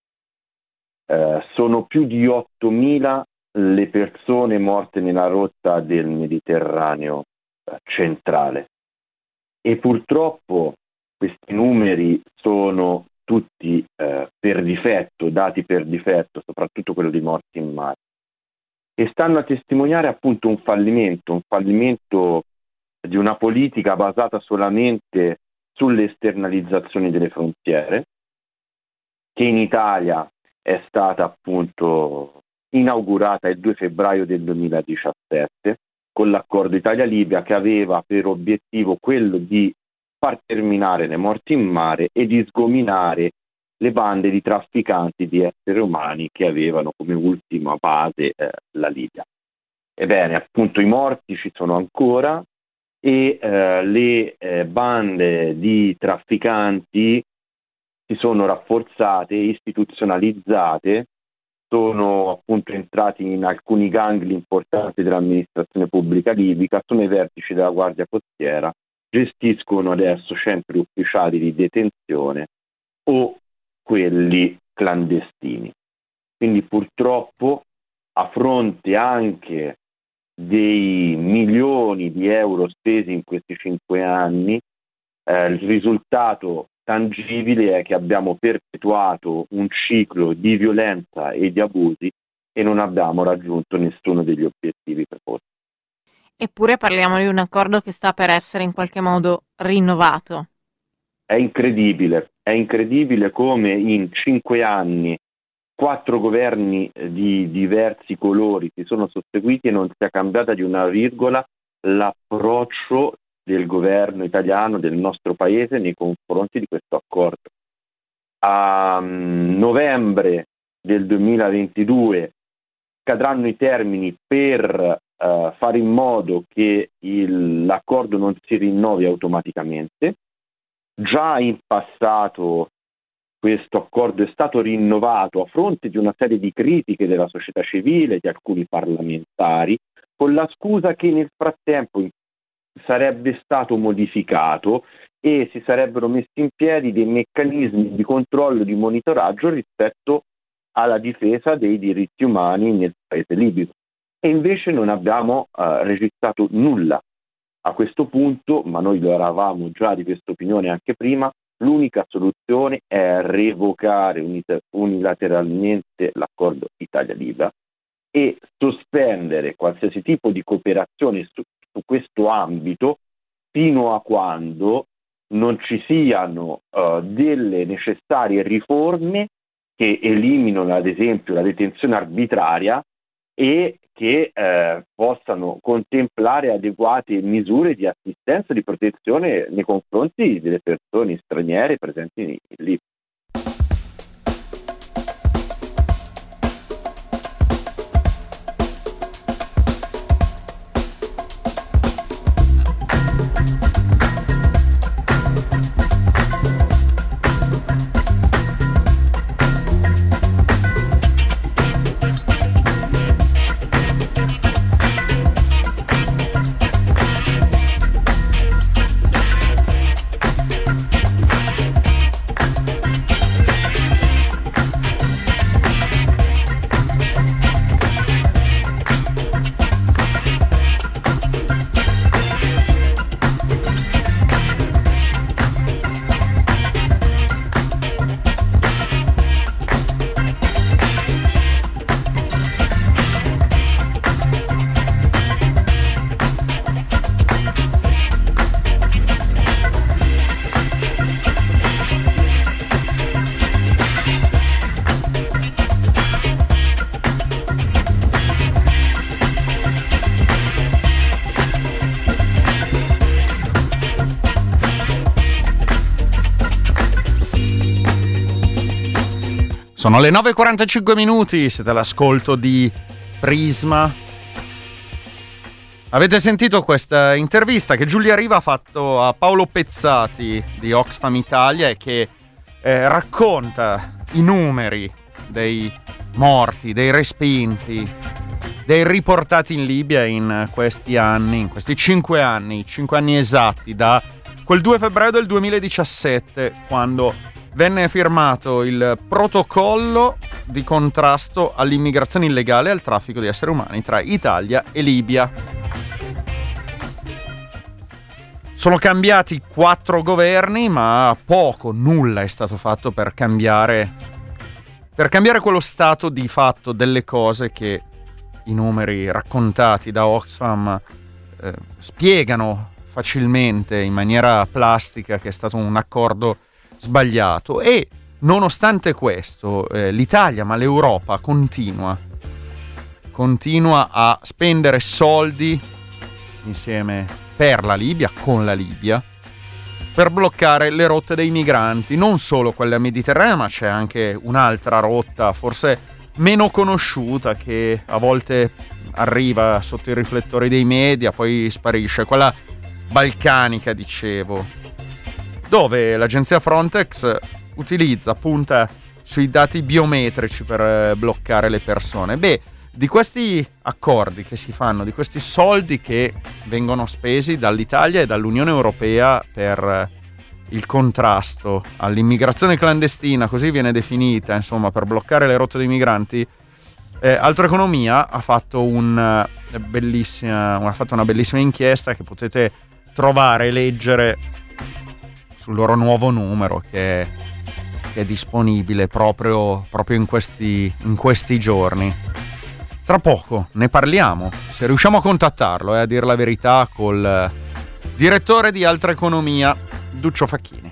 G: Eh, sono più di 8.000 le persone morte nella rotta del Mediterraneo eh, centrale. E purtroppo questi numeri sono tutti eh, per difetto, dati per difetto, soprattutto quello di morti in mare e stanno a testimoniare appunto un fallimento, un fallimento di una politica basata solamente sulle esternalizzazioni delle frontiere, che in Italia è stata appunto inaugurata il 2 febbraio del 2017 con l'accordo Italia-Libia che aveva per obiettivo quello di far terminare le morti in mare e di sgominare le bande di trafficanti di esseri umani che avevano come ultima base eh, la Libia. Ebbene, appunto i morti ci sono ancora e eh, le eh, bande di trafficanti si sono rafforzate, istituzionalizzate, sono appunto entrati in alcuni gangli importanti dell'amministrazione pubblica libica, sono i vertici della Guardia Costiera, gestiscono adesso centri ufficiali di detenzione o quelli clandestini. Quindi purtroppo a fronte anche dei milioni di euro spesi in questi cinque anni, eh, il risultato tangibile è che abbiamo perpetuato un ciclo di violenza e di abusi e non abbiamo raggiunto nessuno degli obiettivi proposti.
A: Eppure parliamo di un accordo che sta per essere in qualche modo rinnovato.
G: È incredibile, è incredibile come in cinque anni quattro governi di diversi colori si sono susseguiti e non sia cambiata di una virgola l'approccio del governo italiano, del nostro paese nei confronti di questo accordo. A mm, novembre del 2022 cadranno i termini per uh, fare in modo che il, l'accordo non si rinnovi automaticamente. Già in passato questo accordo è stato rinnovato a fronte di una serie di critiche della società civile, di alcuni parlamentari, con la scusa che nel frattempo sarebbe stato modificato e si sarebbero messi in piedi dei meccanismi di controllo e di monitoraggio rispetto alla difesa dei diritti umani nel paese libico. E invece non abbiamo uh, registrato nulla. A questo punto, ma noi lo eravamo già di questa opinione anche prima, l'unica soluzione è revocare unilateralmente l'accordo Italia-Libia e sospendere qualsiasi tipo di cooperazione su, su questo ambito fino a quando non ci siano uh, delle necessarie riforme che eliminano ad esempio la detenzione arbitraria e che eh, possano contemplare adeguate misure di assistenza e di protezione nei confronti delle persone straniere presenti lì.
B: Sono le 9.45 minuti, siete all'ascolto di Prisma. Avete sentito questa intervista che Giulia Riva ha fatto a Paolo Pezzati di Oxfam Italia e che eh, racconta i numeri dei morti, dei respinti, dei riportati in Libia in questi anni, in questi cinque anni, cinque anni esatti, da quel 2 febbraio del 2017, quando venne firmato il protocollo di contrasto all'immigrazione illegale e al traffico di esseri umani tra Italia e Libia. Sono cambiati quattro governi, ma poco, nulla è stato fatto per cambiare, per cambiare quello stato di fatto delle cose che i numeri raccontati da Oxfam eh, spiegano facilmente in maniera plastica che è stato un accordo sbagliato. E nonostante questo eh, l'Italia, ma l'Europa continua, continua a spendere soldi insieme per la Libia, con la Libia, per bloccare le rotte dei migranti, non solo quella mediterranea, ma c'è anche un'altra rotta, forse meno conosciuta, che a volte arriva sotto i riflettori dei media, poi sparisce, quella balcanica, dicevo, dove l'agenzia Frontex utilizza, punta sui dati biometrici per eh, bloccare le persone. Beh, di questi accordi che si fanno, di questi soldi che vengono spesi dall'Italia e dall'Unione Europea per eh, il contrasto all'immigrazione clandestina, così viene definita, insomma, per bloccare le rotte dei migranti, eh, Altro Economia ha fatto, un, eh, ha fatto una bellissima inchiesta che potete trovare e leggere sul loro nuovo numero che è, che è disponibile proprio, proprio in, questi, in questi giorni. tra poco ne parliamo, se riusciamo a contattarlo, eh, a dire la verità, col direttore di Altra Economia, Duccio Facchini.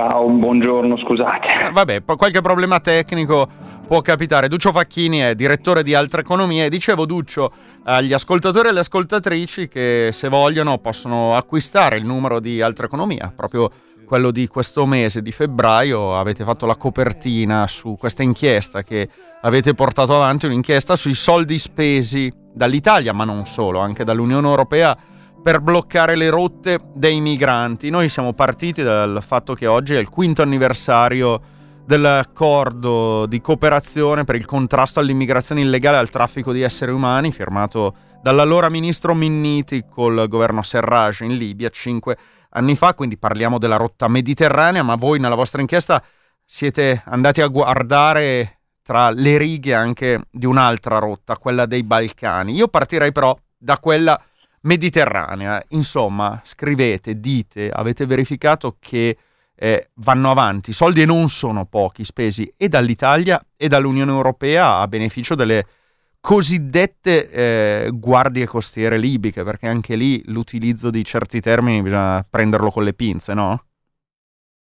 H: Ciao, buongiorno, scusate.
B: Eh, vabbè, qualche problema tecnico può capitare. Duccio Facchini è direttore di Altre Economie e dicevo Duccio agli ascoltatori e alle ascoltatrici che se vogliono possono acquistare il numero di Altre Economia, proprio quello di questo mese di febbraio avete fatto la copertina su questa inchiesta che avete portato avanti, un'inchiesta sui soldi spesi dall'Italia, ma non solo, anche dall'Unione Europea per bloccare le rotte dei migranti. Noi siamo partiti dal fatto che oggi è il quinto anniversario dell'accordo di cooperazione per il contrasto all'immigrazione illegale e al traffico di esseri umani, firmato dall'allora ministro Minniti col governo Serraj in Libia cinque anni fa, quindi parliamo della rotta mediterranea, ma voi nella vostra inchiesta siete andati a guardare tra le righe anche di un'altra rotta, quella dei Balcani. Io partirei però da quella mediterranea. Insomma, scrivete, dite, avete verificato che eh, vanno avanti, i soldi non sono pochi spesi e dall'Italia e dall'Unione Europea a beneficio delle cosiddette eh, guardie costiere libiche, perché anche lì l'utilizzo di certi termini bisogna prenderlo con le pinze, no?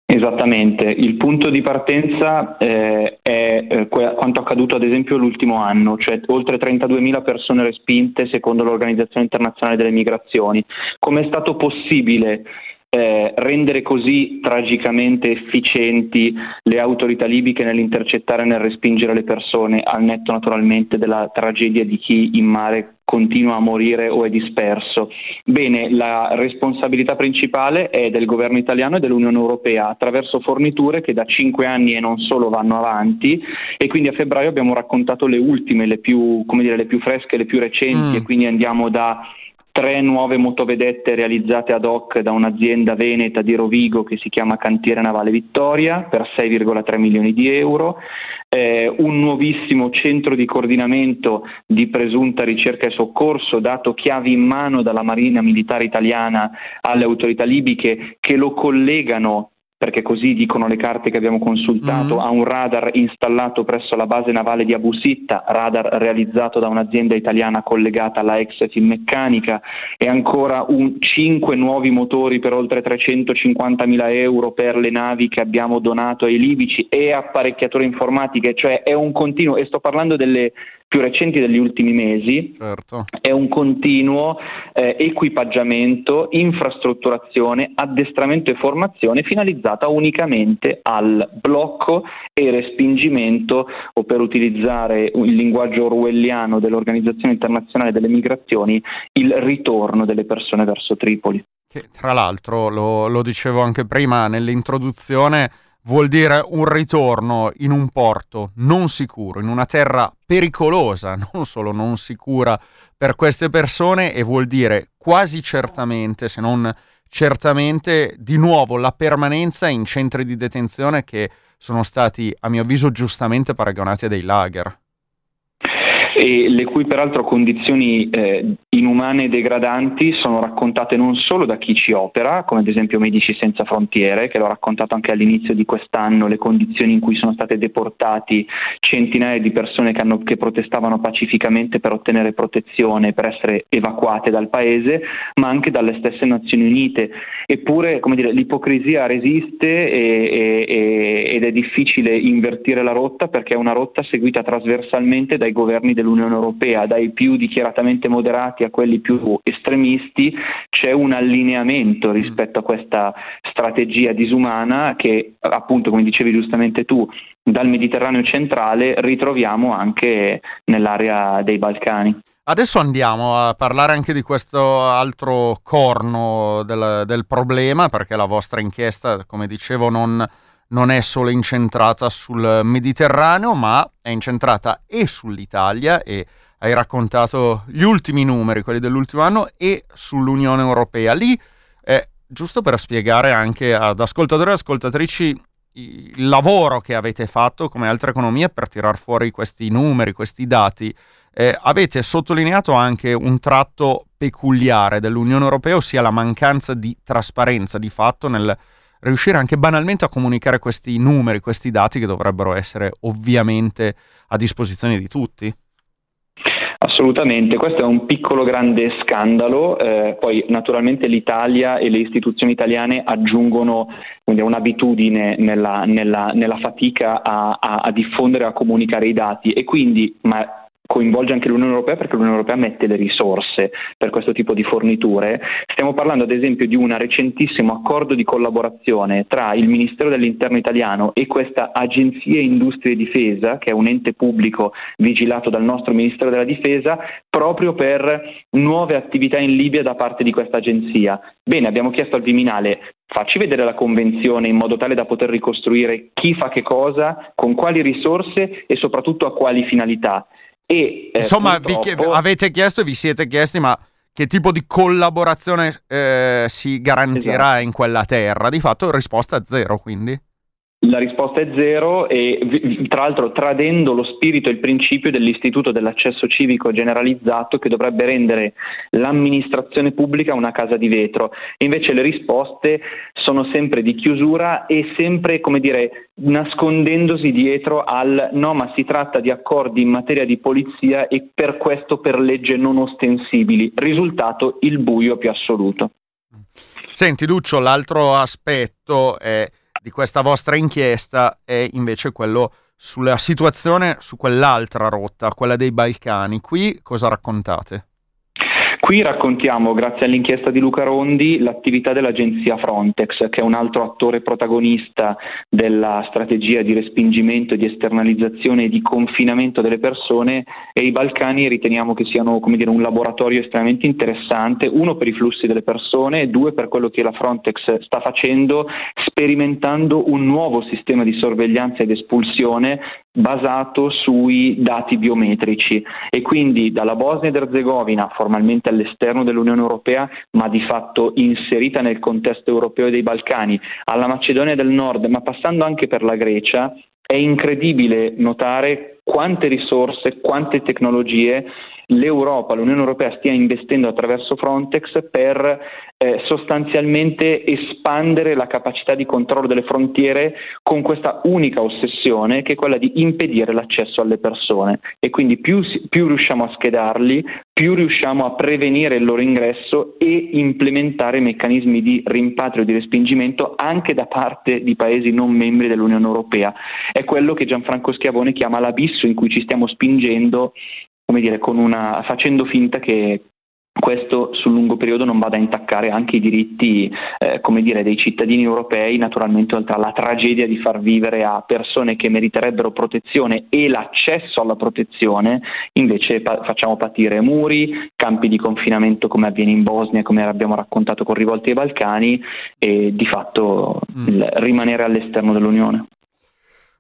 H: Esattamente, il punto di partenza eh, è eh, quanto accaduto ad esempio l'ultimo anno, cioè oltre 32.000 persone respinte secondo l'Organizzazione internazionale delle migrazioni. Come è stato possibile eh, rendere così tragicamente efficienti le autorità libiche nell'intercettare e nel respingere le persone, al netto naturalmente della tragedia di chi in mare continua a morire o è disperso. Bene, la responsabilità principale è del governo italiano e dell'Unione Europea attraverso forniture che da cinque anni e non solo vanno avanti e quindi a febbraio abbiamo raccontato le ultime, le più, dire, le più fresche, le più recenti mm. e quindi andiamo da tre nuove motovedette realizzate ad hoc da un'azienda veneta di Rovigo che si chiama Cantiere Navale Vittoria per 6,3 milioni di euro, eh, un nuovissimo centro di coordinamento di presunta ricerca e soccorso dato chiavi in mano dalla Marina Militare Italiana alle autorità libiche che lo collegano perché così dicono le carte che abbiamo consultato, mm. ha un radar installato presso la base navale di Abu Sitta, radar realizzato da un'azienda italiana collegata alla ex Finmeccanica e ancora un, 5 nuovi motori per oltre 350 mila euro per le navi che abbiamo donato ai libici e apparecchiature informatiche, cioè è un continuo, e sto parlando delle più recenti degli ultimi mesi, certo. è un continuo eh, equipaggiamento, infrastrutturazione, addestramento e formazione finalizzata unicamente al blocco e respingimento o per utilizzare il linguaggio orwelliano dell'Organizzazione internazionale delle migrazioni, il ritorno delle persone verso Tripoli.
B: Che tra l'altro, lo, lo dicevo anche prima nell'introduzione, vuol dire un ritorno in un porto non sicuro, in una terra pericolosa, non solo non sicura per queste persone e vuol dire quasi certamente, se non certamente, di nuovo la permanenza in centri di detenzione che sono stati, a mio avviso, giustamente paragonati a dei lager
H: e le cui peraltro condizioni eh, inumane e degradanti sono raccontate non solo da chi ci opera, come ad esempio Medici Senza Frontiere, che l'ho raccontato anche all'inizio di quest'anno, le condizioni in cui sono state deportati centinaia di persone che, hanno, che protestavano pacificamente per ottenere protezione, per essere evacuate dal paese, ma anche dalle stesse Nazioni Unite. Eppure dire, l'ipocrisia resiste e, e, ed è difficile invertire la rotta perché è una rotta seguita trasversalmente dai governi del dell'Unione Europea, dai più dichiaratamente moderati a quelli più estremisti, c'è un allineamento rispetto a questa strategia disumana che appunto, come dicevi giustamente tu, dal Mediterraneo centrale ritroviamo anche nell'area dei Balcani.
B: Adesso andiamo a parlare anche di questo altro corno del, del problema, perché la vostra inchiesta, come dicevo, non, non, è solo incentrata sul Mediterraneo, ma è incentrata e sull'Italia e hai raccontato gli ultimi numeri, quelli dell'ultimo anno, e sull'Unione Europea. Lì, eh, giusto per spiegare anche ad ascoltatori e ascoltatrici il lavoro che avete fatto come altra economia per tirar fuori questi numeri, questi dati, eh, avete sottolineato anche un tratto peculiare dell'Unione Europea, ossia la mancanza di trasparenza di fatto nel riuscire anche banalmente a comunicare questi numeri, questi dati che dovrebbero essere ovviamente a disposizione di tutti.
H: Assolutamente, questo è un piccolo grande scandalo, eh, poi naturalmente l'Italia e le istituzioni italiane aggiungono quindi, un'abitudine nella, nella, nella fatica a, a, a diffondere, a comunicare i dati e quindi, ma coinvolge anche l'Unione Europea perché l'Unione Europea mette le risorse per questo tipo di forniture. Stiamo parlando ad esempio di un recentissimo accordo di collaborazione tra il Ministero dell'Interno italiano e questa Agenzia Industria e Difesa, che è un ente pubblico vigilato dal nostro Ministero della Difesa, proprio per nuove attività in Libia da parte di questa agenzia. Bene, abbiamo chiesto al Viminale Facci vedere la convenzione in modo tale da poter ricostruire chi fa che cosa, con quali risorse e soprattutto a quali finalità.
B: E, eh, Insomma, purtroppo... vi, avete chiesto e vi siete chiesti, ma che tipo di collaborazione eh, si garantirà esatto. in quella terra? Di fatto risposta zero, quindi.
H: La risposta è zero e tra l'altro tradendo lo spirito e il principio dell'istituto dell'accesso civico generalizzato che dovrebbe rendere l'amministrazione pubblica una casa di vetro. Invece le risposte sono sempre di chiusura e sempre, come dire, nascondendosi dietro al no, ma si tratta di accordi in materia di polizia e per questo per legge non ostensibili. Risultato il buio più assoluto.
B: Senti Duccio, l'altro aspetto è di questa vostra inchiesta è invece quello sulla situazione su quell'altra rotta, quella dei Balcani. Qui cosa raccontate?
H: Qui raccontiamo, grazie all'inchiesta di Luca Rondi, l'attività dell'agenzia Frontex, che è un altro attore protagonista della strategia di respingimento, di esternalizzazione e di confinamento delle persone. E i Balcani riteniamo che siano dire, un laboratorio estremamente interessante, uno per i flussi delle persone e due per quello che la Frontex sta facendo, sperimentando un nuovo sistema di sorveglianza ed espulsione basato sui dati biometrici. E quindi dalla Bosnia ed Erzegovina, formalmente all'esterno dell'Unione Europea, ma di fatto inserita nel contesto europeo dei Balcani, alla Macedonia del Nord, ma passando anche per la Grecia, è incredibile notare quante risorse, quante tecnologie l'Europa, l'Unione Europea stia investendo attraverso Frontex per eh, sostanzialmente espandere la capacità di controllo delle frontiere con questa unica ossessione che è quella di impedire l'accesso alle persone e quindi più, più riusciamo a schedarli, più riusciamo a prevenire il loro ingresso e implementare meccanismi di rimpatrio e di respingimento anche da parte di paesi non membri dell'Unione Europea. È quello che Gianfranco Schiavone chiama l'abisso in cui ci stiamo spingendo come dire, una, facendo finta che questo sul lungo periodo non vada a intaccare anche i diritti eh, come dire, dei cittadini europei, naturalmente oltre alla tragedia di far vivere a persone che meriterebbero protezione e l'accesso alla protezione, invece pa- facciamo patire muri, campi di confinamento come avviene in Bosnia, come abbiamo raccontato con rivolti ai Balcani e di fatto mm. il rimanere all'esterno dell'Unione.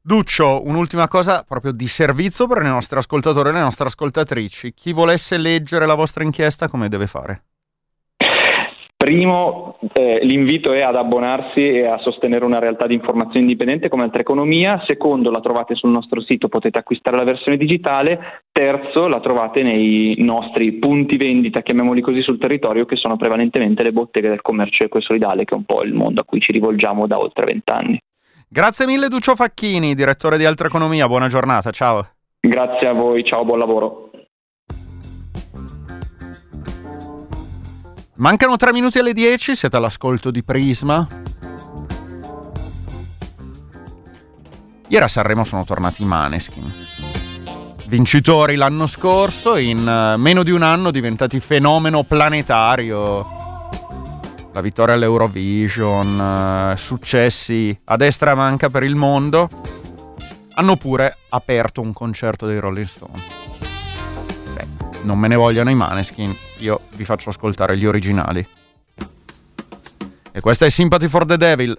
B: Duccio, un'ultima cosa proprio di servizio per i nostri ascoltatori e le nostre ascoltatrici. Chi volesse leggere la vostra inchiesta, come deve fare?
H: Primo, eh, l'invito è ad abbonarsi e a sostenere una realtà di informazione indipendente come Altra Economia. Secondo, la trovate sul nostro sito, potete acquistare la versione digitale. Terzo, la trovate nei nostri punti vendita, chiamiamoli così, sul territorio, che sono prevalentemente le botteghe del commercio ecosolidale, che è un po' il mondo a cui ci rivolgiamo da oltre vent'anni.
B: Grazie mille Duccio Facchini, direttore di Altra Economia, buona giornata, ciao.
H: Grazie a voi, ciao, buon lavoro.
B: Mancano tre minuti alle 10, siete all'ascolto di Prisma. Ieri a Sanremo sono tornati i Maneskin.
I: vincitori l'anno scorso, in uh, meno di un anno diventati fenomeno planetario. La vittoria all'Eurovision, uh, successi a destra e manca per il mondo. Hanno pure aperto un concerto dei Rolling Stone. Beh, non me ne vogliono i Maneskin, io vi faccio ascoltare gli originali. E questa è Sympathy for the Devil.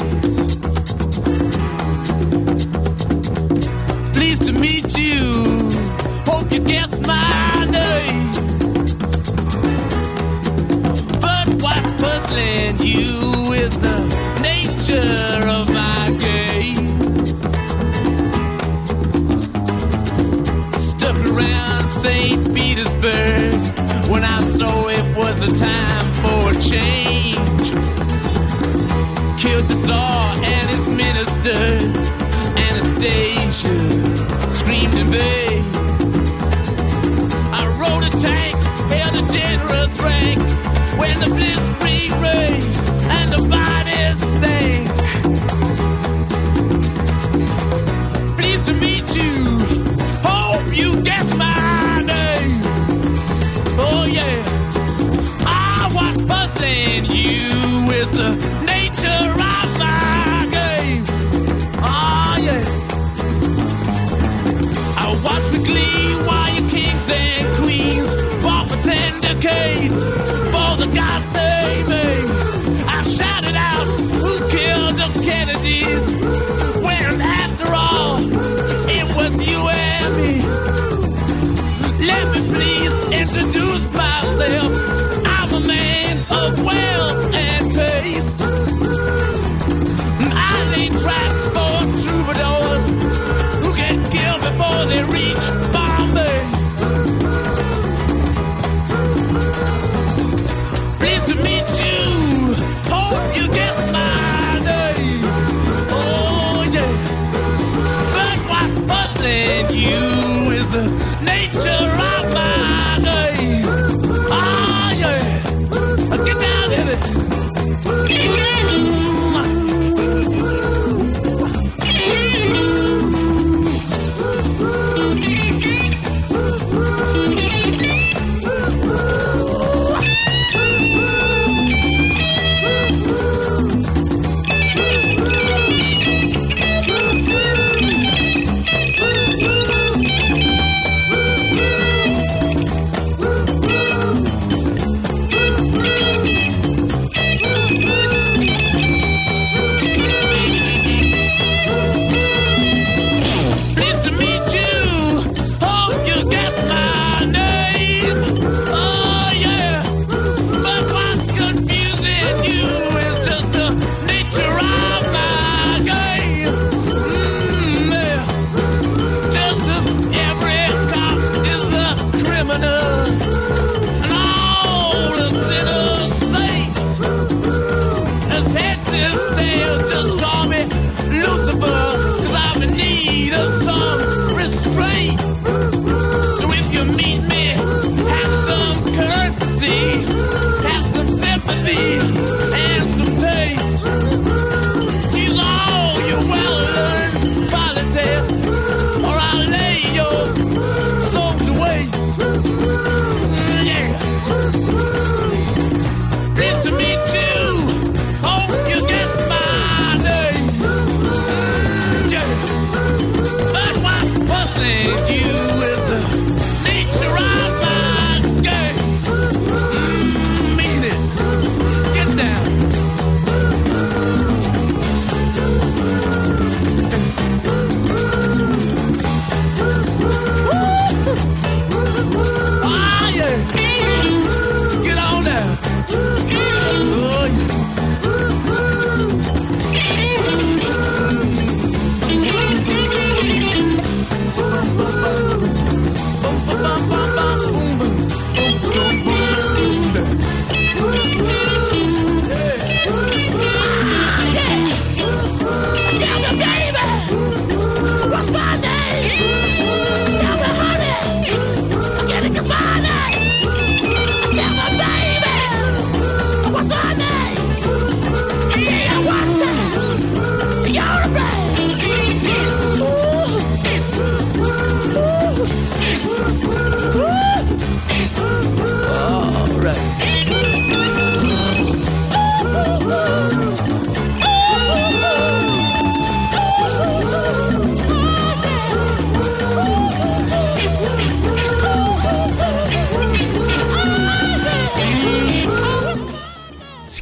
I: telling you with the nature of my game. Stuck around St. Petersburg when I saw it was a time for a change. Killed the Tsar and his ministers. Anastasia screamed in vain. when the blitzkrieg raged and the violence.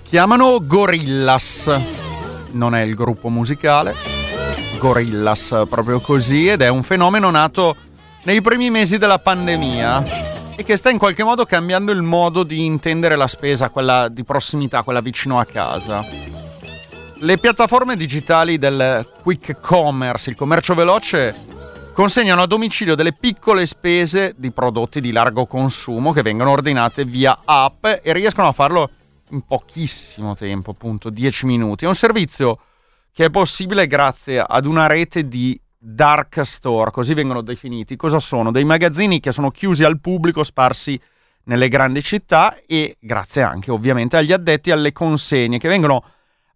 B: Chiamano Gorillas, non è il gruppo musicale, Gorillas proprio così ed è un fenomeno nato nei primi mesi della pandemia e che sta in qualche modo cambiando il modo di intendere la spesa, quella di prossimità, quella vicino a casa. Le piattaforme digitali del quick commerce, il commercio veloce, consegnano a domicilio delle piccole spese di prodotti di largo consumo che vengono ordinate via app e riescono a farlo in pochissimo tempo, appunto 10 minuti. È un servizio che è possibile grazie ad una rete di dark store, così vengono definiti. Cosa sono? Dei magazzini che sono chiusi al pubblico, sparsi nelle grandi città e grazie anche ovviamente agli addetti alle consegne che vengono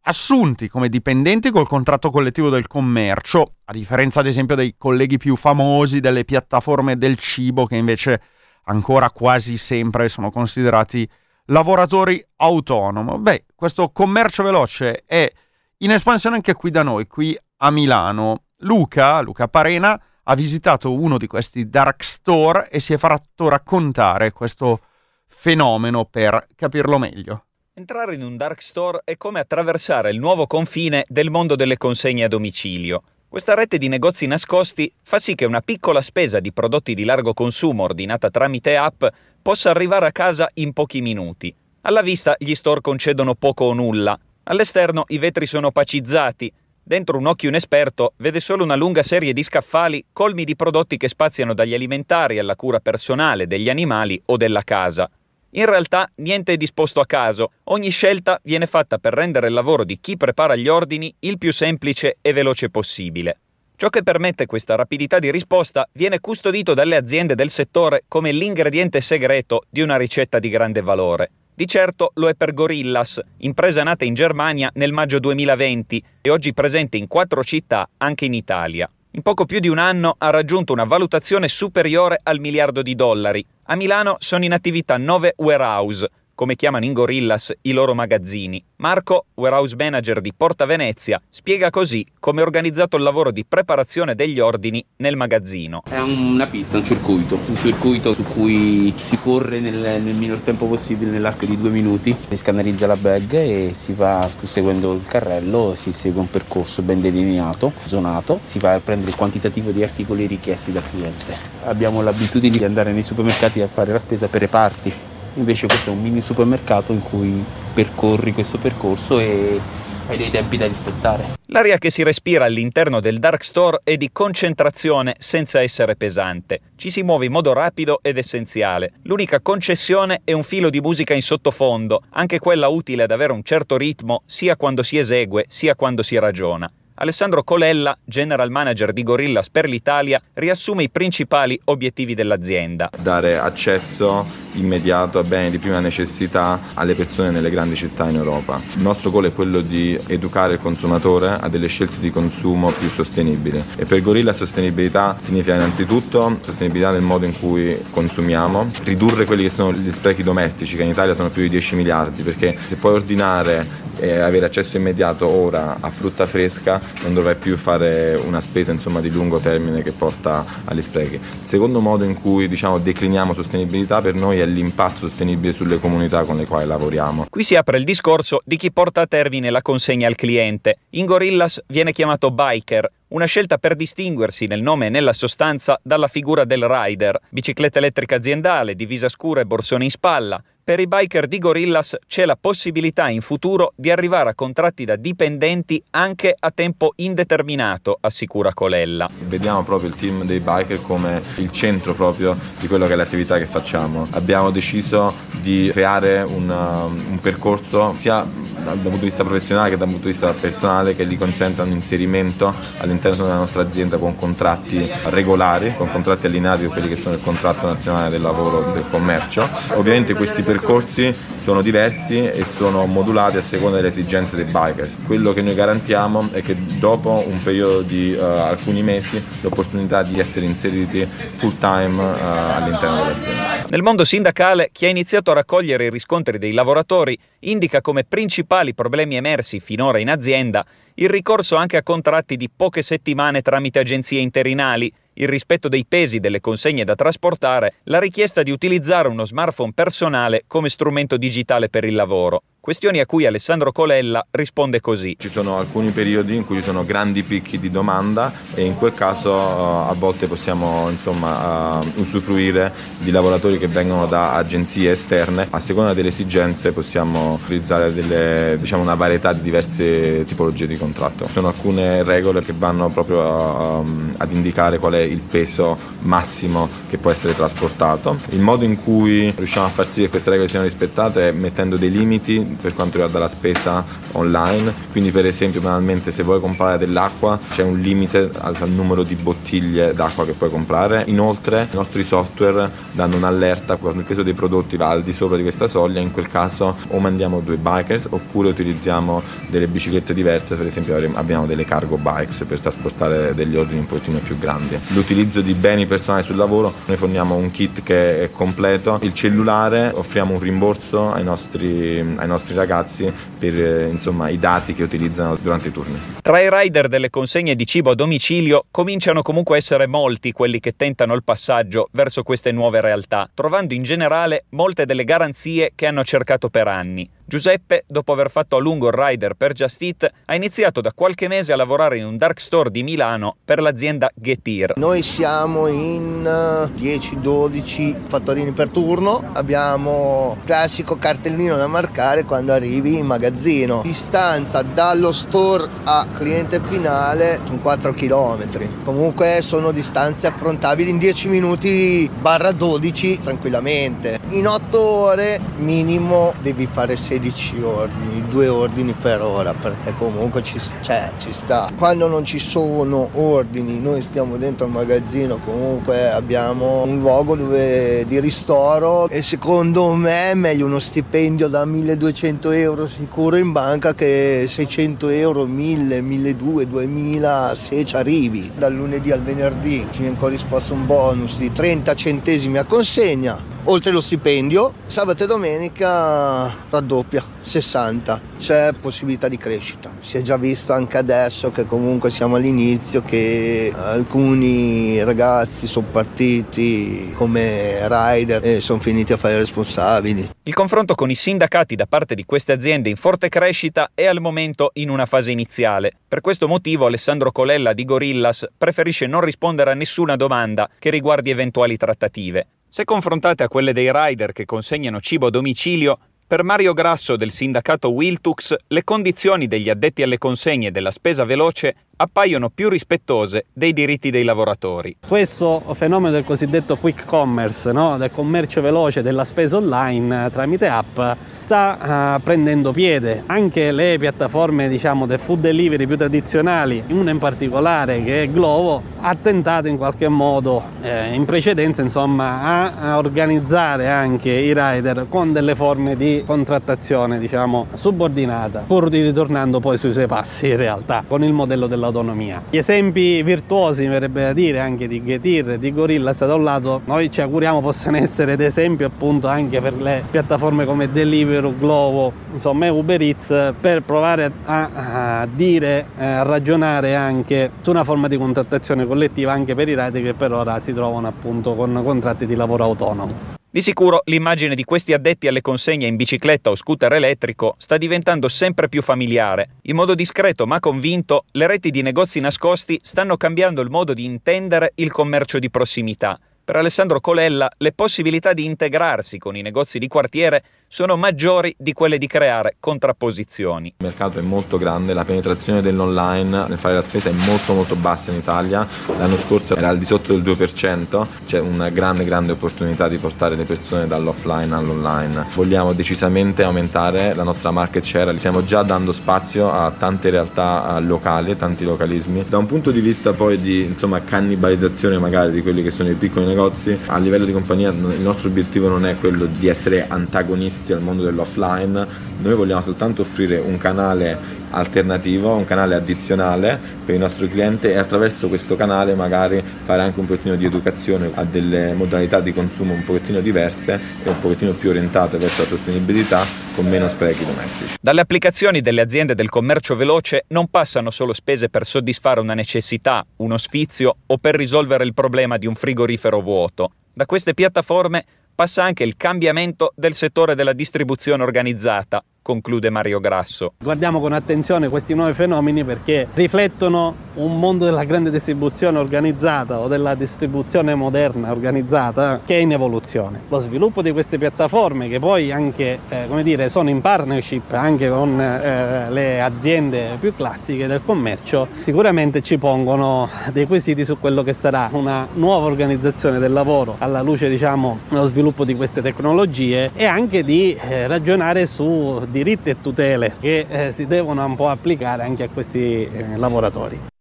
B: assunti come dipendenti col contratto collettivo del commercio, a differenza ad esempio dei colleghi più famosi delle piattaforme del cibo che invece ancora quasi sempre sono considerati lavoratori autonomi. Beh, questo commercio veloce è in espansione anche qui da noi, qui a Milano. Luca, Luca Parena, ha visitato uno di questi dark store e si è fatto raccontare questo fenomeno per capirlo meglio.
J: Entrare in un dark store è come attraversare il nuovo confine del mondo delle consegne a domicilio. Questa rete di negozi nascosti fa sì che una piccola spesa di prodotti di largo consumo ordinata tramite app possa arrivare a casa in pochi minuti. Alla vista gli store concedono poco o nulla. All'esterno i vetri sono opacizzati. Dentro un occhio inesperto vede solo una lunga serie di scaffali colmi di prodotti che spaziano dagli alimentari alla cura personale degli animali o della casa. In realtà niente è disposto a caso, ogni scelta viene fatta per rendere il lavoro di chi prepara gli ordini il più semplice e veloce possibile. Ciò che permette questa rapidità di risposta viene custodito dalle aziende del settore come l'ingrediente segreto di una ricetta di grande valore. Di certo lo è per Gorillas, impresa nata in Germania nel maggio 2020 e oggi presente in quattro città anche in Italia. In poco più di un anno ha raggiunto una valutazione superiore al miliardo di dollari. A Milano sono in attività nove warehouse, come chiamano in Gorillas i loro magazzini. Marco, warehouse manager di Porta Venezia, spiega così come è organizzato il lavoro di preparazione degli ordini nel magazzino.
K: È una pista, un circuito, un circuito su cui si corre nel, nel minor tempo possibile nell'arco di due minuti, si scannerizza la bag e si va seguendo il carrello, si segue un percorso ben delineato, zonato, si va a prendere il quantitativo di articoli richiesti dal cliente. Abbiamo l'abitudine di andare nei supermercati a fare la spesa per reparti Invece questo è un mini supermercato in cui percorri questo percorso e hai dei tempi da rispettare.
J: L'aria che si respira all'interno del dark store è di concentrazione senza essere pesante. Ci si muove in modo rapido ed essenziale. L'unica concessione è un filo di musica in sottofondo, anche quella utile ad avere un certo ritmo sia quando si esegue sia quando si ragiona. Alessandro Colella, general manager di Gorillas per l'Italia, riassume i principali obiettivi dell'azienda.
L: Dare accesso immediato a beni di prima necessità alle persone nelle grandi città in Europa. Il nostro goal è quello di educare il consumatore a delle scelte di consumo più sostenibili e per Gorilla sostenibilità significa innanzitutto sostenibilità nel modo in cui consumiamo, ridurre quelli che sono gli sprechi domestici che in Italia sono più di 10 miliardi perché se puoi ordinare e avere accesso immediato ora a frutta fresca non dovrai più fare una spesa insomma, di lungo termine che porta agli sprechi. Il secondo modo in cui diciamo, decliniamo sostenibilità per noi è l'impatto sostenibile sulle comunità con le quali lavoriamo.
J: Qui si apre il discorso di chi porta a termine la consegna al cliente. In Gorillas viene chiamato biker, una scelta per distinguersi nel nome e nella sostanza dalla figura del rider, bicicletta elettrica aziendale, divisa scura e borsone in spalla, per i biker di Gorillas c'è la possibilità in futuro di arrivare a contratti da dipendenti anche a tempo indeterminato, assicura Colella.
L: Vediamo proprio il team dei biker come il centro proprio di quello che è l'attività che facciamo. Abbiamo deciso di creare un, um, un percorso sia dal punto di vista professionale che dal punto di vista personale che gli consenta un inserimento all'interno della nostra azienda con contratti regolari, con contratti allineati con quelli che sono il contratto nazionale del lavoro del commercio. Ovviamente questi percorsi sono diversi e sono modulati a seconda delle esigenze dei bikers. Quello che noi garantiamo è che dopo un periodo di uh, alcuni mesi l'opportunità di essere inseriti full time uh, all'interno dell'azienda.
J: Nel mondo sindacale chi ha iniziato a raccogliere i riscontri dei lavoratori indica come principali problemi emersi finora in azienda il ricorso anche a contratti di poche settimane tramite agenzie interinali, il rispetto dei pesi delle consegne da trasportare, la richiesta di utilizzare uno smartphone personale come strumento digitale per il lavoro. Questioni a cui Alessandro Colella risponde così.
L: Ci sono alcuni periodi in cui ci sono grandi picchi di domanda e in quel caso uh, a volte possiamo insomma, uh, usufruire di lavoratori che vengono da agenzie esterne. A seconda delle esigenze possiamo utilizzare delle, diciamo, una varietà di diverse tipologie di contratto. Ci sono alcune regole che vanno proprio um, ad indicare qual è il peso massimo che può essere trasportato. Il modo in cui riusciamo a far sì che queste regole siano rispettate è mettendo dei limiti per quanto riguarda la spesa online, quindi per esempio banalmente se vuoi comprare dell'acqua c'è un limite al, al numero di bottiglie d'acqua che puoi comprare, inoltre i nostri software danno un'allerta quando il peso dei prodotti va al di sopra di questa soglia, in quel caso o mandiamo due bikers oppure utilizziamo delle biciclette diverse, per esempio abbiamo delle cargo bikes per trasportare degli ordini un pochettino più grandi. L'utilizzo di beni personali sul lavoro, noi forniamo un kit che è completo, il cellulare offriamo un rimborso ai nostri, ai nostri nostri ragazzi per eh, insomma, i dati che utilizzano durante i turni.
J: Tra i rider delle consegne di cibo a domicilio cominciano comunque a essere molti quelli che tentano il passaggio verso queste nuove realtà, trovando in generale molte delle garanzie che hanno cercato per anni. Giuseppe, dopo aver fatto a lungo il rider per Just Eat, ha iniziato da qualche mese a lavorare in un dark store di Milano per l'azienda Getir.
M: Noi siamo in 10-12 fattorini per turno, abbiamo classico cartellino da marcare quando arrivi in magazzino. Distanza dallo store a cliente finale sono 4 km. Comunque sono distanze affrontabili in 10 minuti barra 12 tranquillamente. In 8 ore minimo devi fare 6 16 ordini, due ordini per ora, perché comunque ci, cioè, ci sta. Quando non ci sono ordini, noi stiamo dentro al magazzino, comunque abbiamo un luogo dove, di ristoro e secondo me è meglio uno stipendio da 1200 euro sicuro in banca che 600 euro, 1000, 1200, 2000 se ci arrivi. Dal lunedì al venerdì ci viene corrisposto un bonus di 30 centesimi a consegna oltre lo stipendio, sabato e domenica raddoppia, 60. C'è possibilità di crescita. Si è già visto anche adesso che comunque siamo all'inizio che alcuni ragazzi sono partiti come rider e sono finiti a fare responsabili.
J: Il confronto con i sindacati da parte di queste aziende in forte crescita è al momento in una fase iniziale. Per questo motivo Alessandro Colella di Gorillas preferisce non rispondere a nessuna domanda che riguardi eventuali trattative. Se confrontate a quelle dei rider che consegnano cibo a domicilio, per Mario Grasso del sindacato Wiltux le condizioni degli addetti alle consegne della spesa veloce appaiono più rispettose dei diritti dei lavoratori.
N: Questo fenomeno del cosiddetto quick commerce, no? del commercio veloce della spesa online tramite app, sta uh, prendendo piede. Anche le piattaforme diciamo, del food delivery più tradizionali, una in particolare che è Glovo, ha tentato in qualche modo eh, in precedenza insomma, a, a, organizzare anche i rider con delle forme di contrattazione diciamo, subordinata, pur ritornando poi sui suoi passi in realtà, con il modello dell'autonomia l'autonomia. Gli esempi virtuosi, mi verrebbe da dire, anche di Getir, di Gorilla, da un lato, noi ci auguriamo possano essere d'esempio appunto anche per le piattaforme come Deliveroo, Glovo, insomma Uber Eats, per provare a, a dire, a ragionare anche su una forma di contrattazione collettiva anche per i rider che per ora si trovano appunto con contratti di lavoro autonomo.
J: Di sicuro l'immagine di questi addetti alle consegne in bicicletta o scooter elettrico sta diventando sempre più familiare. In modo discreto ma convinto, le reti di negozi nascosti stanno cambiando il modo di intendere il commercio di prossimità. Per Alessandro Colella le possibilità di integrarsi con i negozi di quartiere sono maggiori di quelle di creare contrapposizioni.
L: Il mercato è molto grande, la penetrazione dell'online nel fare la spesa è molto molto bassa in Italia, l'anno scorso era al di sotto del 2%, c'è una grande grande opportunità di portare le persone dall'offline all'online. Vogliamo decisamente aumentare la nostra market share, stiamo già dando spazio a tante realtà locali, tanti localismi. Da un punto di vista poi di insomma, cannibalizzazione magari di quelli che sono i piccoli negozi, a livello di compagnia il nostro obiettivo non è quello di essere antagonisti al mondo dell'offline, noi vogliamo soltanto offrire un canale alternativo, un canale addizionale per il nostro cliente e attraverso questo canale magari fare anche un pochettino di educazione a delle modalità di consumo un pochettino diverse e un pochettino più orientate verso la sostenibilità con meno sprechi domestici.
J: Dalle applicazioni delle aziende del commercio veloce non passano solo spese per soddisfare una necessità, uno sfizio o per risolvere il problema di un frigorifero vuoto. Da queste piattaforme passa anche il cambiamento del settore della distribuzione organizzata, conclude Mario Grasso.
N: Guardiamo con attenzione questi nuovi fenomeni perché riflettono un mondo della grande distribuzione organizzata o della distribuzione moderna organizzata che è in evoluzione. Lo sviluppo di queste piattaforme che poi anche eh, come dire, sono in partnership anche con eh, le aziende più classiche del commercio sicuramente ci pongono dei quesiti su quello che sarà una nuova organizzazione del lavoro alla luce diciamo dello sviluppo di queste tecnologie e anche di eh, ragionare su diritti e tutele che eh, si devono un po' applicare anche a questi eh, lavoratori.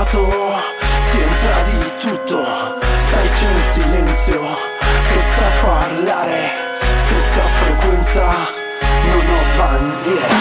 N: stato Ti entra di tutto Sai c'è un silenzio Che sa parlare Stessa frequenza Non ho bandiera.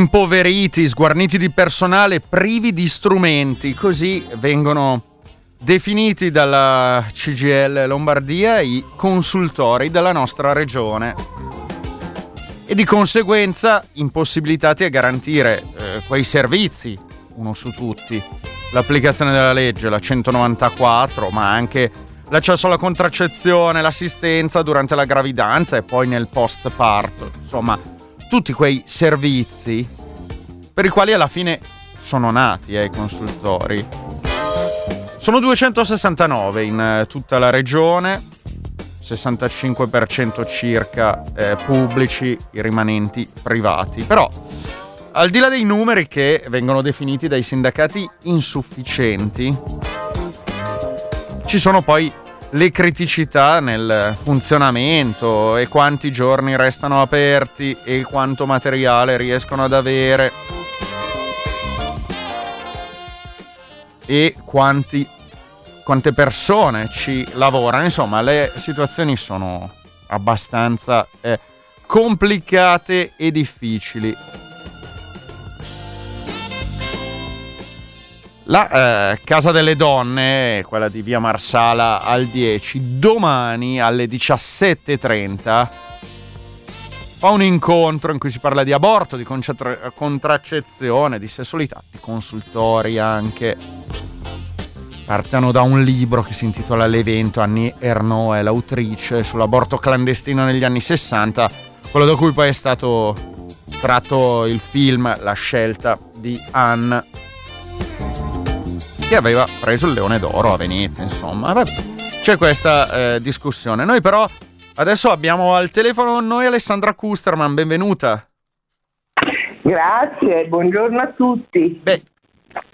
B: Impoveriti, sguarniti di personale, privi di strumenti, così vengono definiti dalla CGL Lombardia i consultori della nostra regione. E di conseguenza impossibilitati a garantire eh, quei servizi, uno su tutti, l'applicazione della legge, la 194, ma anche l'accesso alla contraccezione, l'assistenza durante la gravidanza e poi nel post parto, insomma tutti quei servizi per i quali alla fine sono nati eh, i consultori. Sono 269 in eh, tutta la regione, 65% circa eh, pubblici, i rimanenti privati. Però, al di là dei numeri che vengono definiti dai sindacati insufficienti, ci sono poi le criticità nel funzionamento e quanti giorni restano aperti e quanto materiale riescono ad avere e quanti, quante persone ci lavorano. Insomma, le situazioni sono abbastanza eh, complicate e difficili. La eh, Casa delle Donne, quella di via Marsala al 10, domani alle 17.30 fa un incontro in cui si parla di aborto, di concentra- contraccezione, di sessualità, di consultori anche. Partono da un libro che si intitola L'evento, Annie Ernaux è l'autrice, sull'aborto clandestino negli anni 60, quello da cui poi è stato tratto il film La scelta di Anne che aveva preso il Leone d'Oro a Venezia, insomma. Vabbè, c'è questa eh, discussione. Noi però adesso abbiamo al telefono noi Alessandra Kusterman, benvenuta.
O: Grazie, buongiorno a tutti.
B: Beh,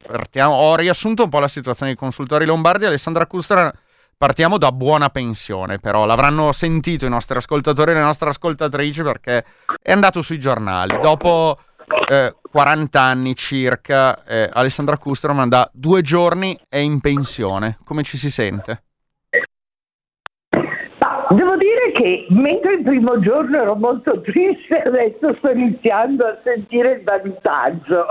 B: partiamo, ho riassunto un po' la situazione dei consultori lombardi. Alessandra Kusterman, partiamo da buona pensione, però l'avranno sentito i nostri ascoltatori e le nostre ascoltatrici perché è andato sui giornali. Dopo eh, 40 anni circa, eh, Alessandra Kustroman da due giorni è in pensione. Come ci si sente?
O: Devo dire che mentre il primo giorno ero molto triste, adesso sto iniziando a sentire il vantaggio.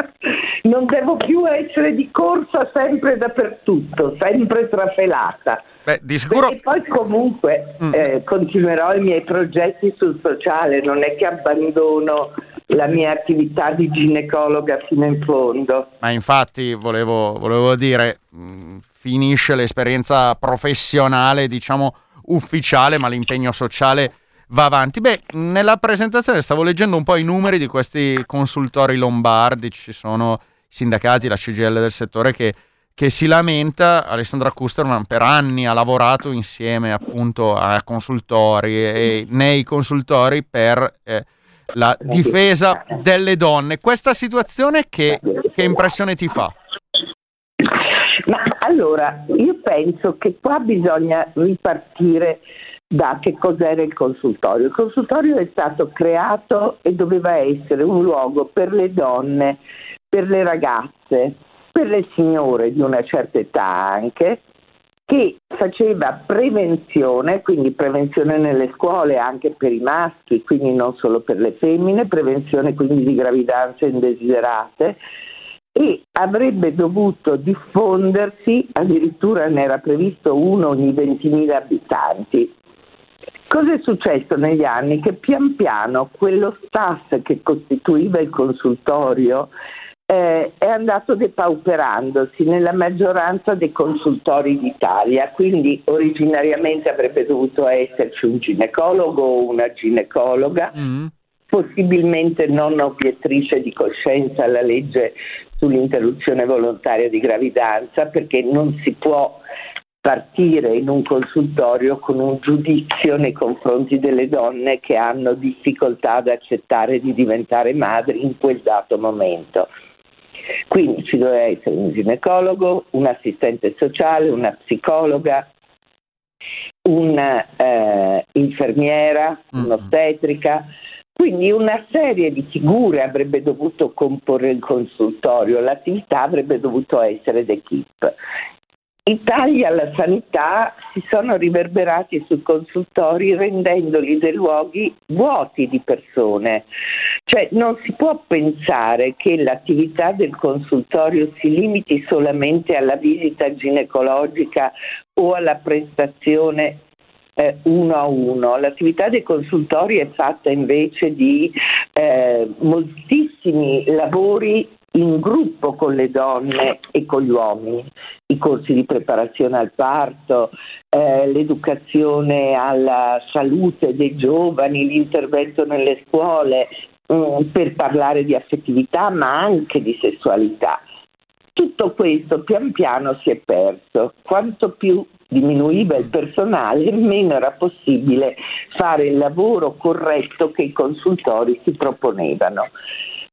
O: non devo più essere di corsa sempre dappertutto, sempre trafelata.
B: Beh, di sicuro...
O: E poi comunque mm. eh, continuerò i miei progetti sul sociale, non è che abbandono la mia attività di ginecologa fino in fondo.
B: Ma infatti volevo, volevo dire, mh, mm, finisce l'esperienza professionale, diciamo ufficiale, ma l'impegno sociale va avanti. Beh, nella presentazione stavo leggendo un po' i numeri di questi consultori lombardi, ci sono i sindacati, la CGL del settore che, che si lamenta. Alessandra Kusterman per anni ha lavorato insieme appunto a consultori e nei consultori per... Eh, la difesa delle donne. Questa situazione che, che impressione ti fa?
O: Ma allora, io penso che qua bisogna ripartire da che cos'era il consultorio. Il consultorio è stato creato e doveva essere un luogo per le donne, per le ragazze, per le signore di una certa età anche, che faceva prevenzione, quindi prevenzione nelle scuole anche per i maschi, quindi non solo per le femmine, prevenzione quindi di gravidanze indesiderate e avrebbe dovuto diffondersi, addirittura ne era previsto uno ogni 20.000 abitanti. Cosa è successo negli anni? Che pian piano quello staff che costituiva il consultorio eh, è andato depauperandosi nella maggioranza dei consultori d'Italia, quindi originariamente avrebbe dovuto esserci un ginecologo o una ginecologa, mm. possibilmente non obiettrice di coscienza alla legge sull'interruzione volontaria di gravidanza, perché non si può partire in un consultorio con un giudizio nei confronti delle donne che hanno difficoltà ad accettare di diventare madri in quel dato momento. Quindi ci doveva essere un ginecologo, un assistente sociale, una psicologa, un'infermiera, eh, un'ostetrica, quindi una serie di figure avrebbe dovuto comporre il consultorio, l'attività avrebbe dovuto essere d'equipe. I tagli alla sanità si sono riverberati sui consultori rendendoli dei luoghi vuoti di persone. Cioè non si può pensare che l'attività del consultorio si limiti solamente alla visita ginecologica o alla prestazione eh, uno a uno. L'attività dei consultori è fatta invece di eh, moltissimi lavori in gruppo con le donne e con gli uomini, i corsi di preparazione al parto, eh, l'educazione alla salute dei giovani, l'intervento nelle scuole mh, mm, per parlare di affettività ma anche di sessualità. Tutto questo pian piano si è perso. Quanto più diminuiva il personale, meno era possibile fare il lavoro corretto che i consultori si proponevano.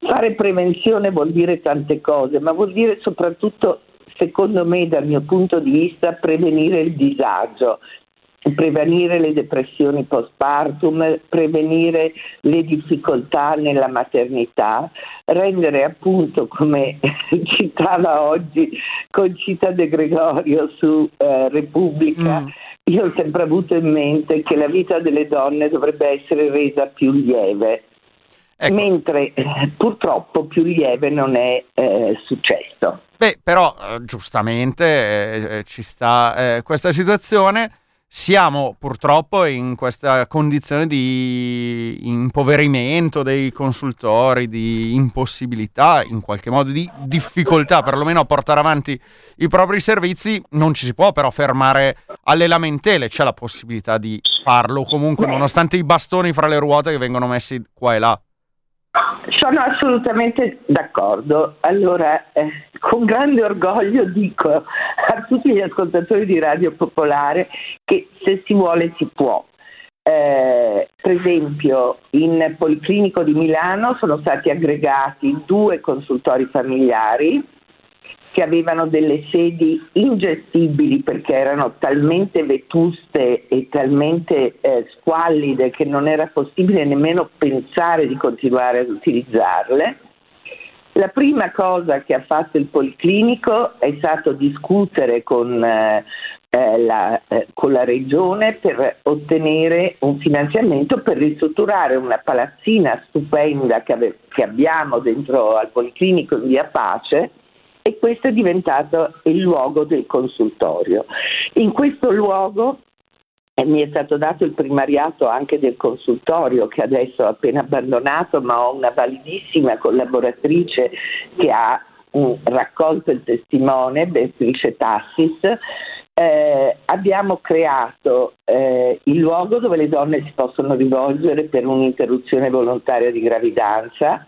O: Fare prevenzione vuol dire tante cose, ma vuol dire soprattutto, secondo me, dal mio punto di vista, prevenire il disagio, prevenire le depressioni postpartum, prevenire le difficoltà nella maternità, rendere appunto, come citava oggi Concita De Gregorio su eh, Repubblica, mm. io ho sempre avuto in mente che la vita delle donne dovrebbe essere resa più lieve Ecco. Mentre eh, purtroppo più lieve non è eh, successo.
B: Beh, però eh, giustamente eh, eh, ci sta eh, questa situazione. Siamo purtroppo in questa condizione di impoverimento dei consultori, di impossibilità, in qualche modo di difficoltà perlomeno a portare avanti i propri servizi. Non ci si può però fermare alle lamentele, c'è la possibilità di farlo comunque, nonostante i bastoni fra le ruote che vengono messi qua e là.
O: Sono assolutamente d'accordo. Allora, eh, con grande orgoglio dico a tutti gli ascoltatori di Radio Popolare che se si vuole si può. Eh, per esempio, in Policlinico di Milano sono stati aggregati due consultori familiari che avevano delle sedi ingestibili perché erano talmente vetuste e talmente eh, squallide che non era possibile nemmeno pensare di continuare ad utilizzarle. La prima cosa che ha fatto il Policlinico è stato discutere con, eh, eh la, eh, con la Regione per ottenere un finanziamento per ristrutturare una palazzina stupenda che, ave- che abbiamo dentro al Policlinico in via Pace e questo è diventato il luogo del consultorio. In questo luogo eh, mi è stato dato il primariato anche del consultorio che adesso ho appena abbandonato, ma ho una validissima collaboratrice che ha um, raccolto il testimone, Beatrice Tassis. Eh, abbiamo creato eh, il luogo dove le donne si possono rivolgere per un'interruzione volontaria di gravidanza,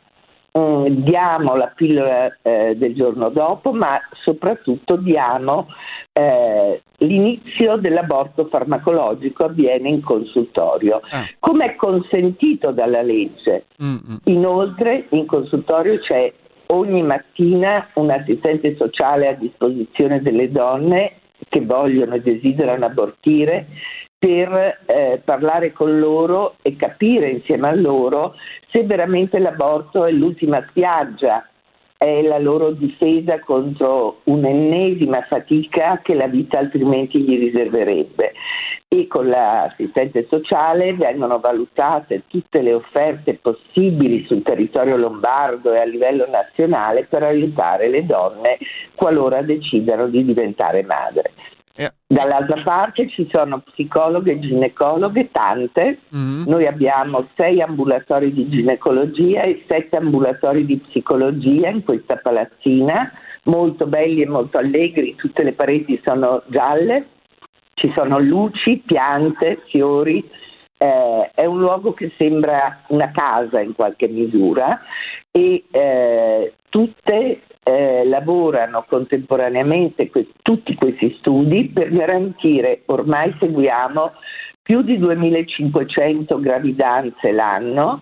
O: Mm, diamo la pillola eh, del giorno dopo, ma soprattutto diamo eh, l'inizio dell'aborto farmacologico avviene in consultorio, ah. come è consentito dalla legge. Mm-hmm. Inoltre in consultorio c'è ogni mattina un assistente sociale a disposizione delle donne che vogliono e desiderano abortire per eh, parlare con loro e capire insieme a loro se veramente l'aborto è l'ultima spiaggia, è la loro difesa contro un'ennesima fatica che la vita altrimenti gli riserverebbe. E con l'assistente sociale vengono valutate tutte le offerte possibili sul territorio lombardo e a livello nazionale per aiutare le donne qualora decidano di diventare madre. Yeah. Dall'altra parte ci sono psicologhe e ginecologhe, tante. Mm-hmm. Noi abbiamo sei ambulatori di ginecologia e sette ambulatori di psicologia in questa palazzina, molto belli e molto allegri, tutte le pareti sono gialle, ci sono luci, piante, fiori. Eh, è un luogo che sembra una casa in qualche misura e eh, tutte eh, lavorano contemporaneamente que- tutti questi studi per garantire, ormai seguiamo più di 2500 gravidanze l'anno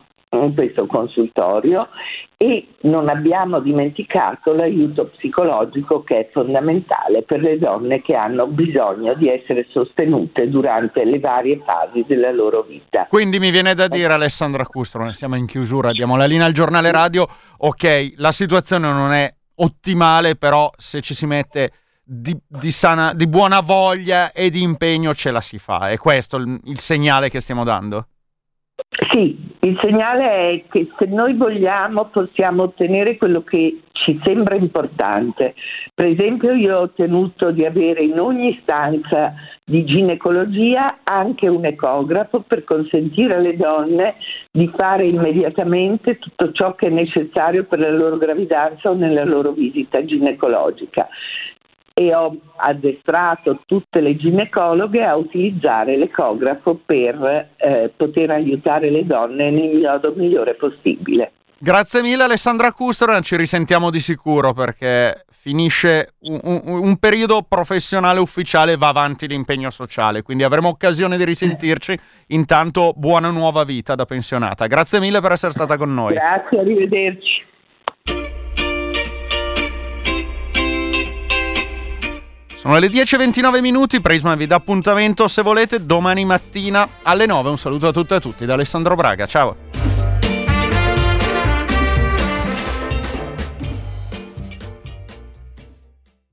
O: questo consultorio e non abbiamo dimenticato l'aiuto psicologico che è fondamentale per le donne che hanno bisogno di essere sostenute durante le varie fasi della loro vita.
B: Quindi mi viene da dire Alessandra Custro, siamo in chiusura, diamo la linea al giornale radio, ok, la situazione non è ottimale, però se ci si mette di, di, sana, di buona voglia e di impegno ce la si fa. È questo il, il segnale che stiamo dando?
O: Sì, il segnale è che se noi vogliamo possiamo ottenere quello che ci sembra importante. Per esempio io ho ottenuto di avere in ogni stanza di ginecologia anche un ecografo per consentire alle donne di fare immediatamente tutto ciò che è necessario per la loro gravidanza o nella loro visita ginecologica e ho addestrato tutte le ginecologhe a utilizzare l'ecografo per eh, poter aiutare le donne nel modo migliore possibile.
B: Grazie mille Alessandra Custro, ci risentiamo di sicuro perché finisce un, un, un, periodo professionale ufficiale e va avanti l'impegno sociale, quindi avremo occasione di risentirci. Intanto buona nuova vita da pensionata. Grazie mille per essere stata con noi.
O: Grazie, arrivederci.
B: Sono le 10.29 minuti, Prisma vi dà appuntamento se volete domani mattina alle 9. Un saluto a tutte e a tutti da Alessandro Braga, ciao!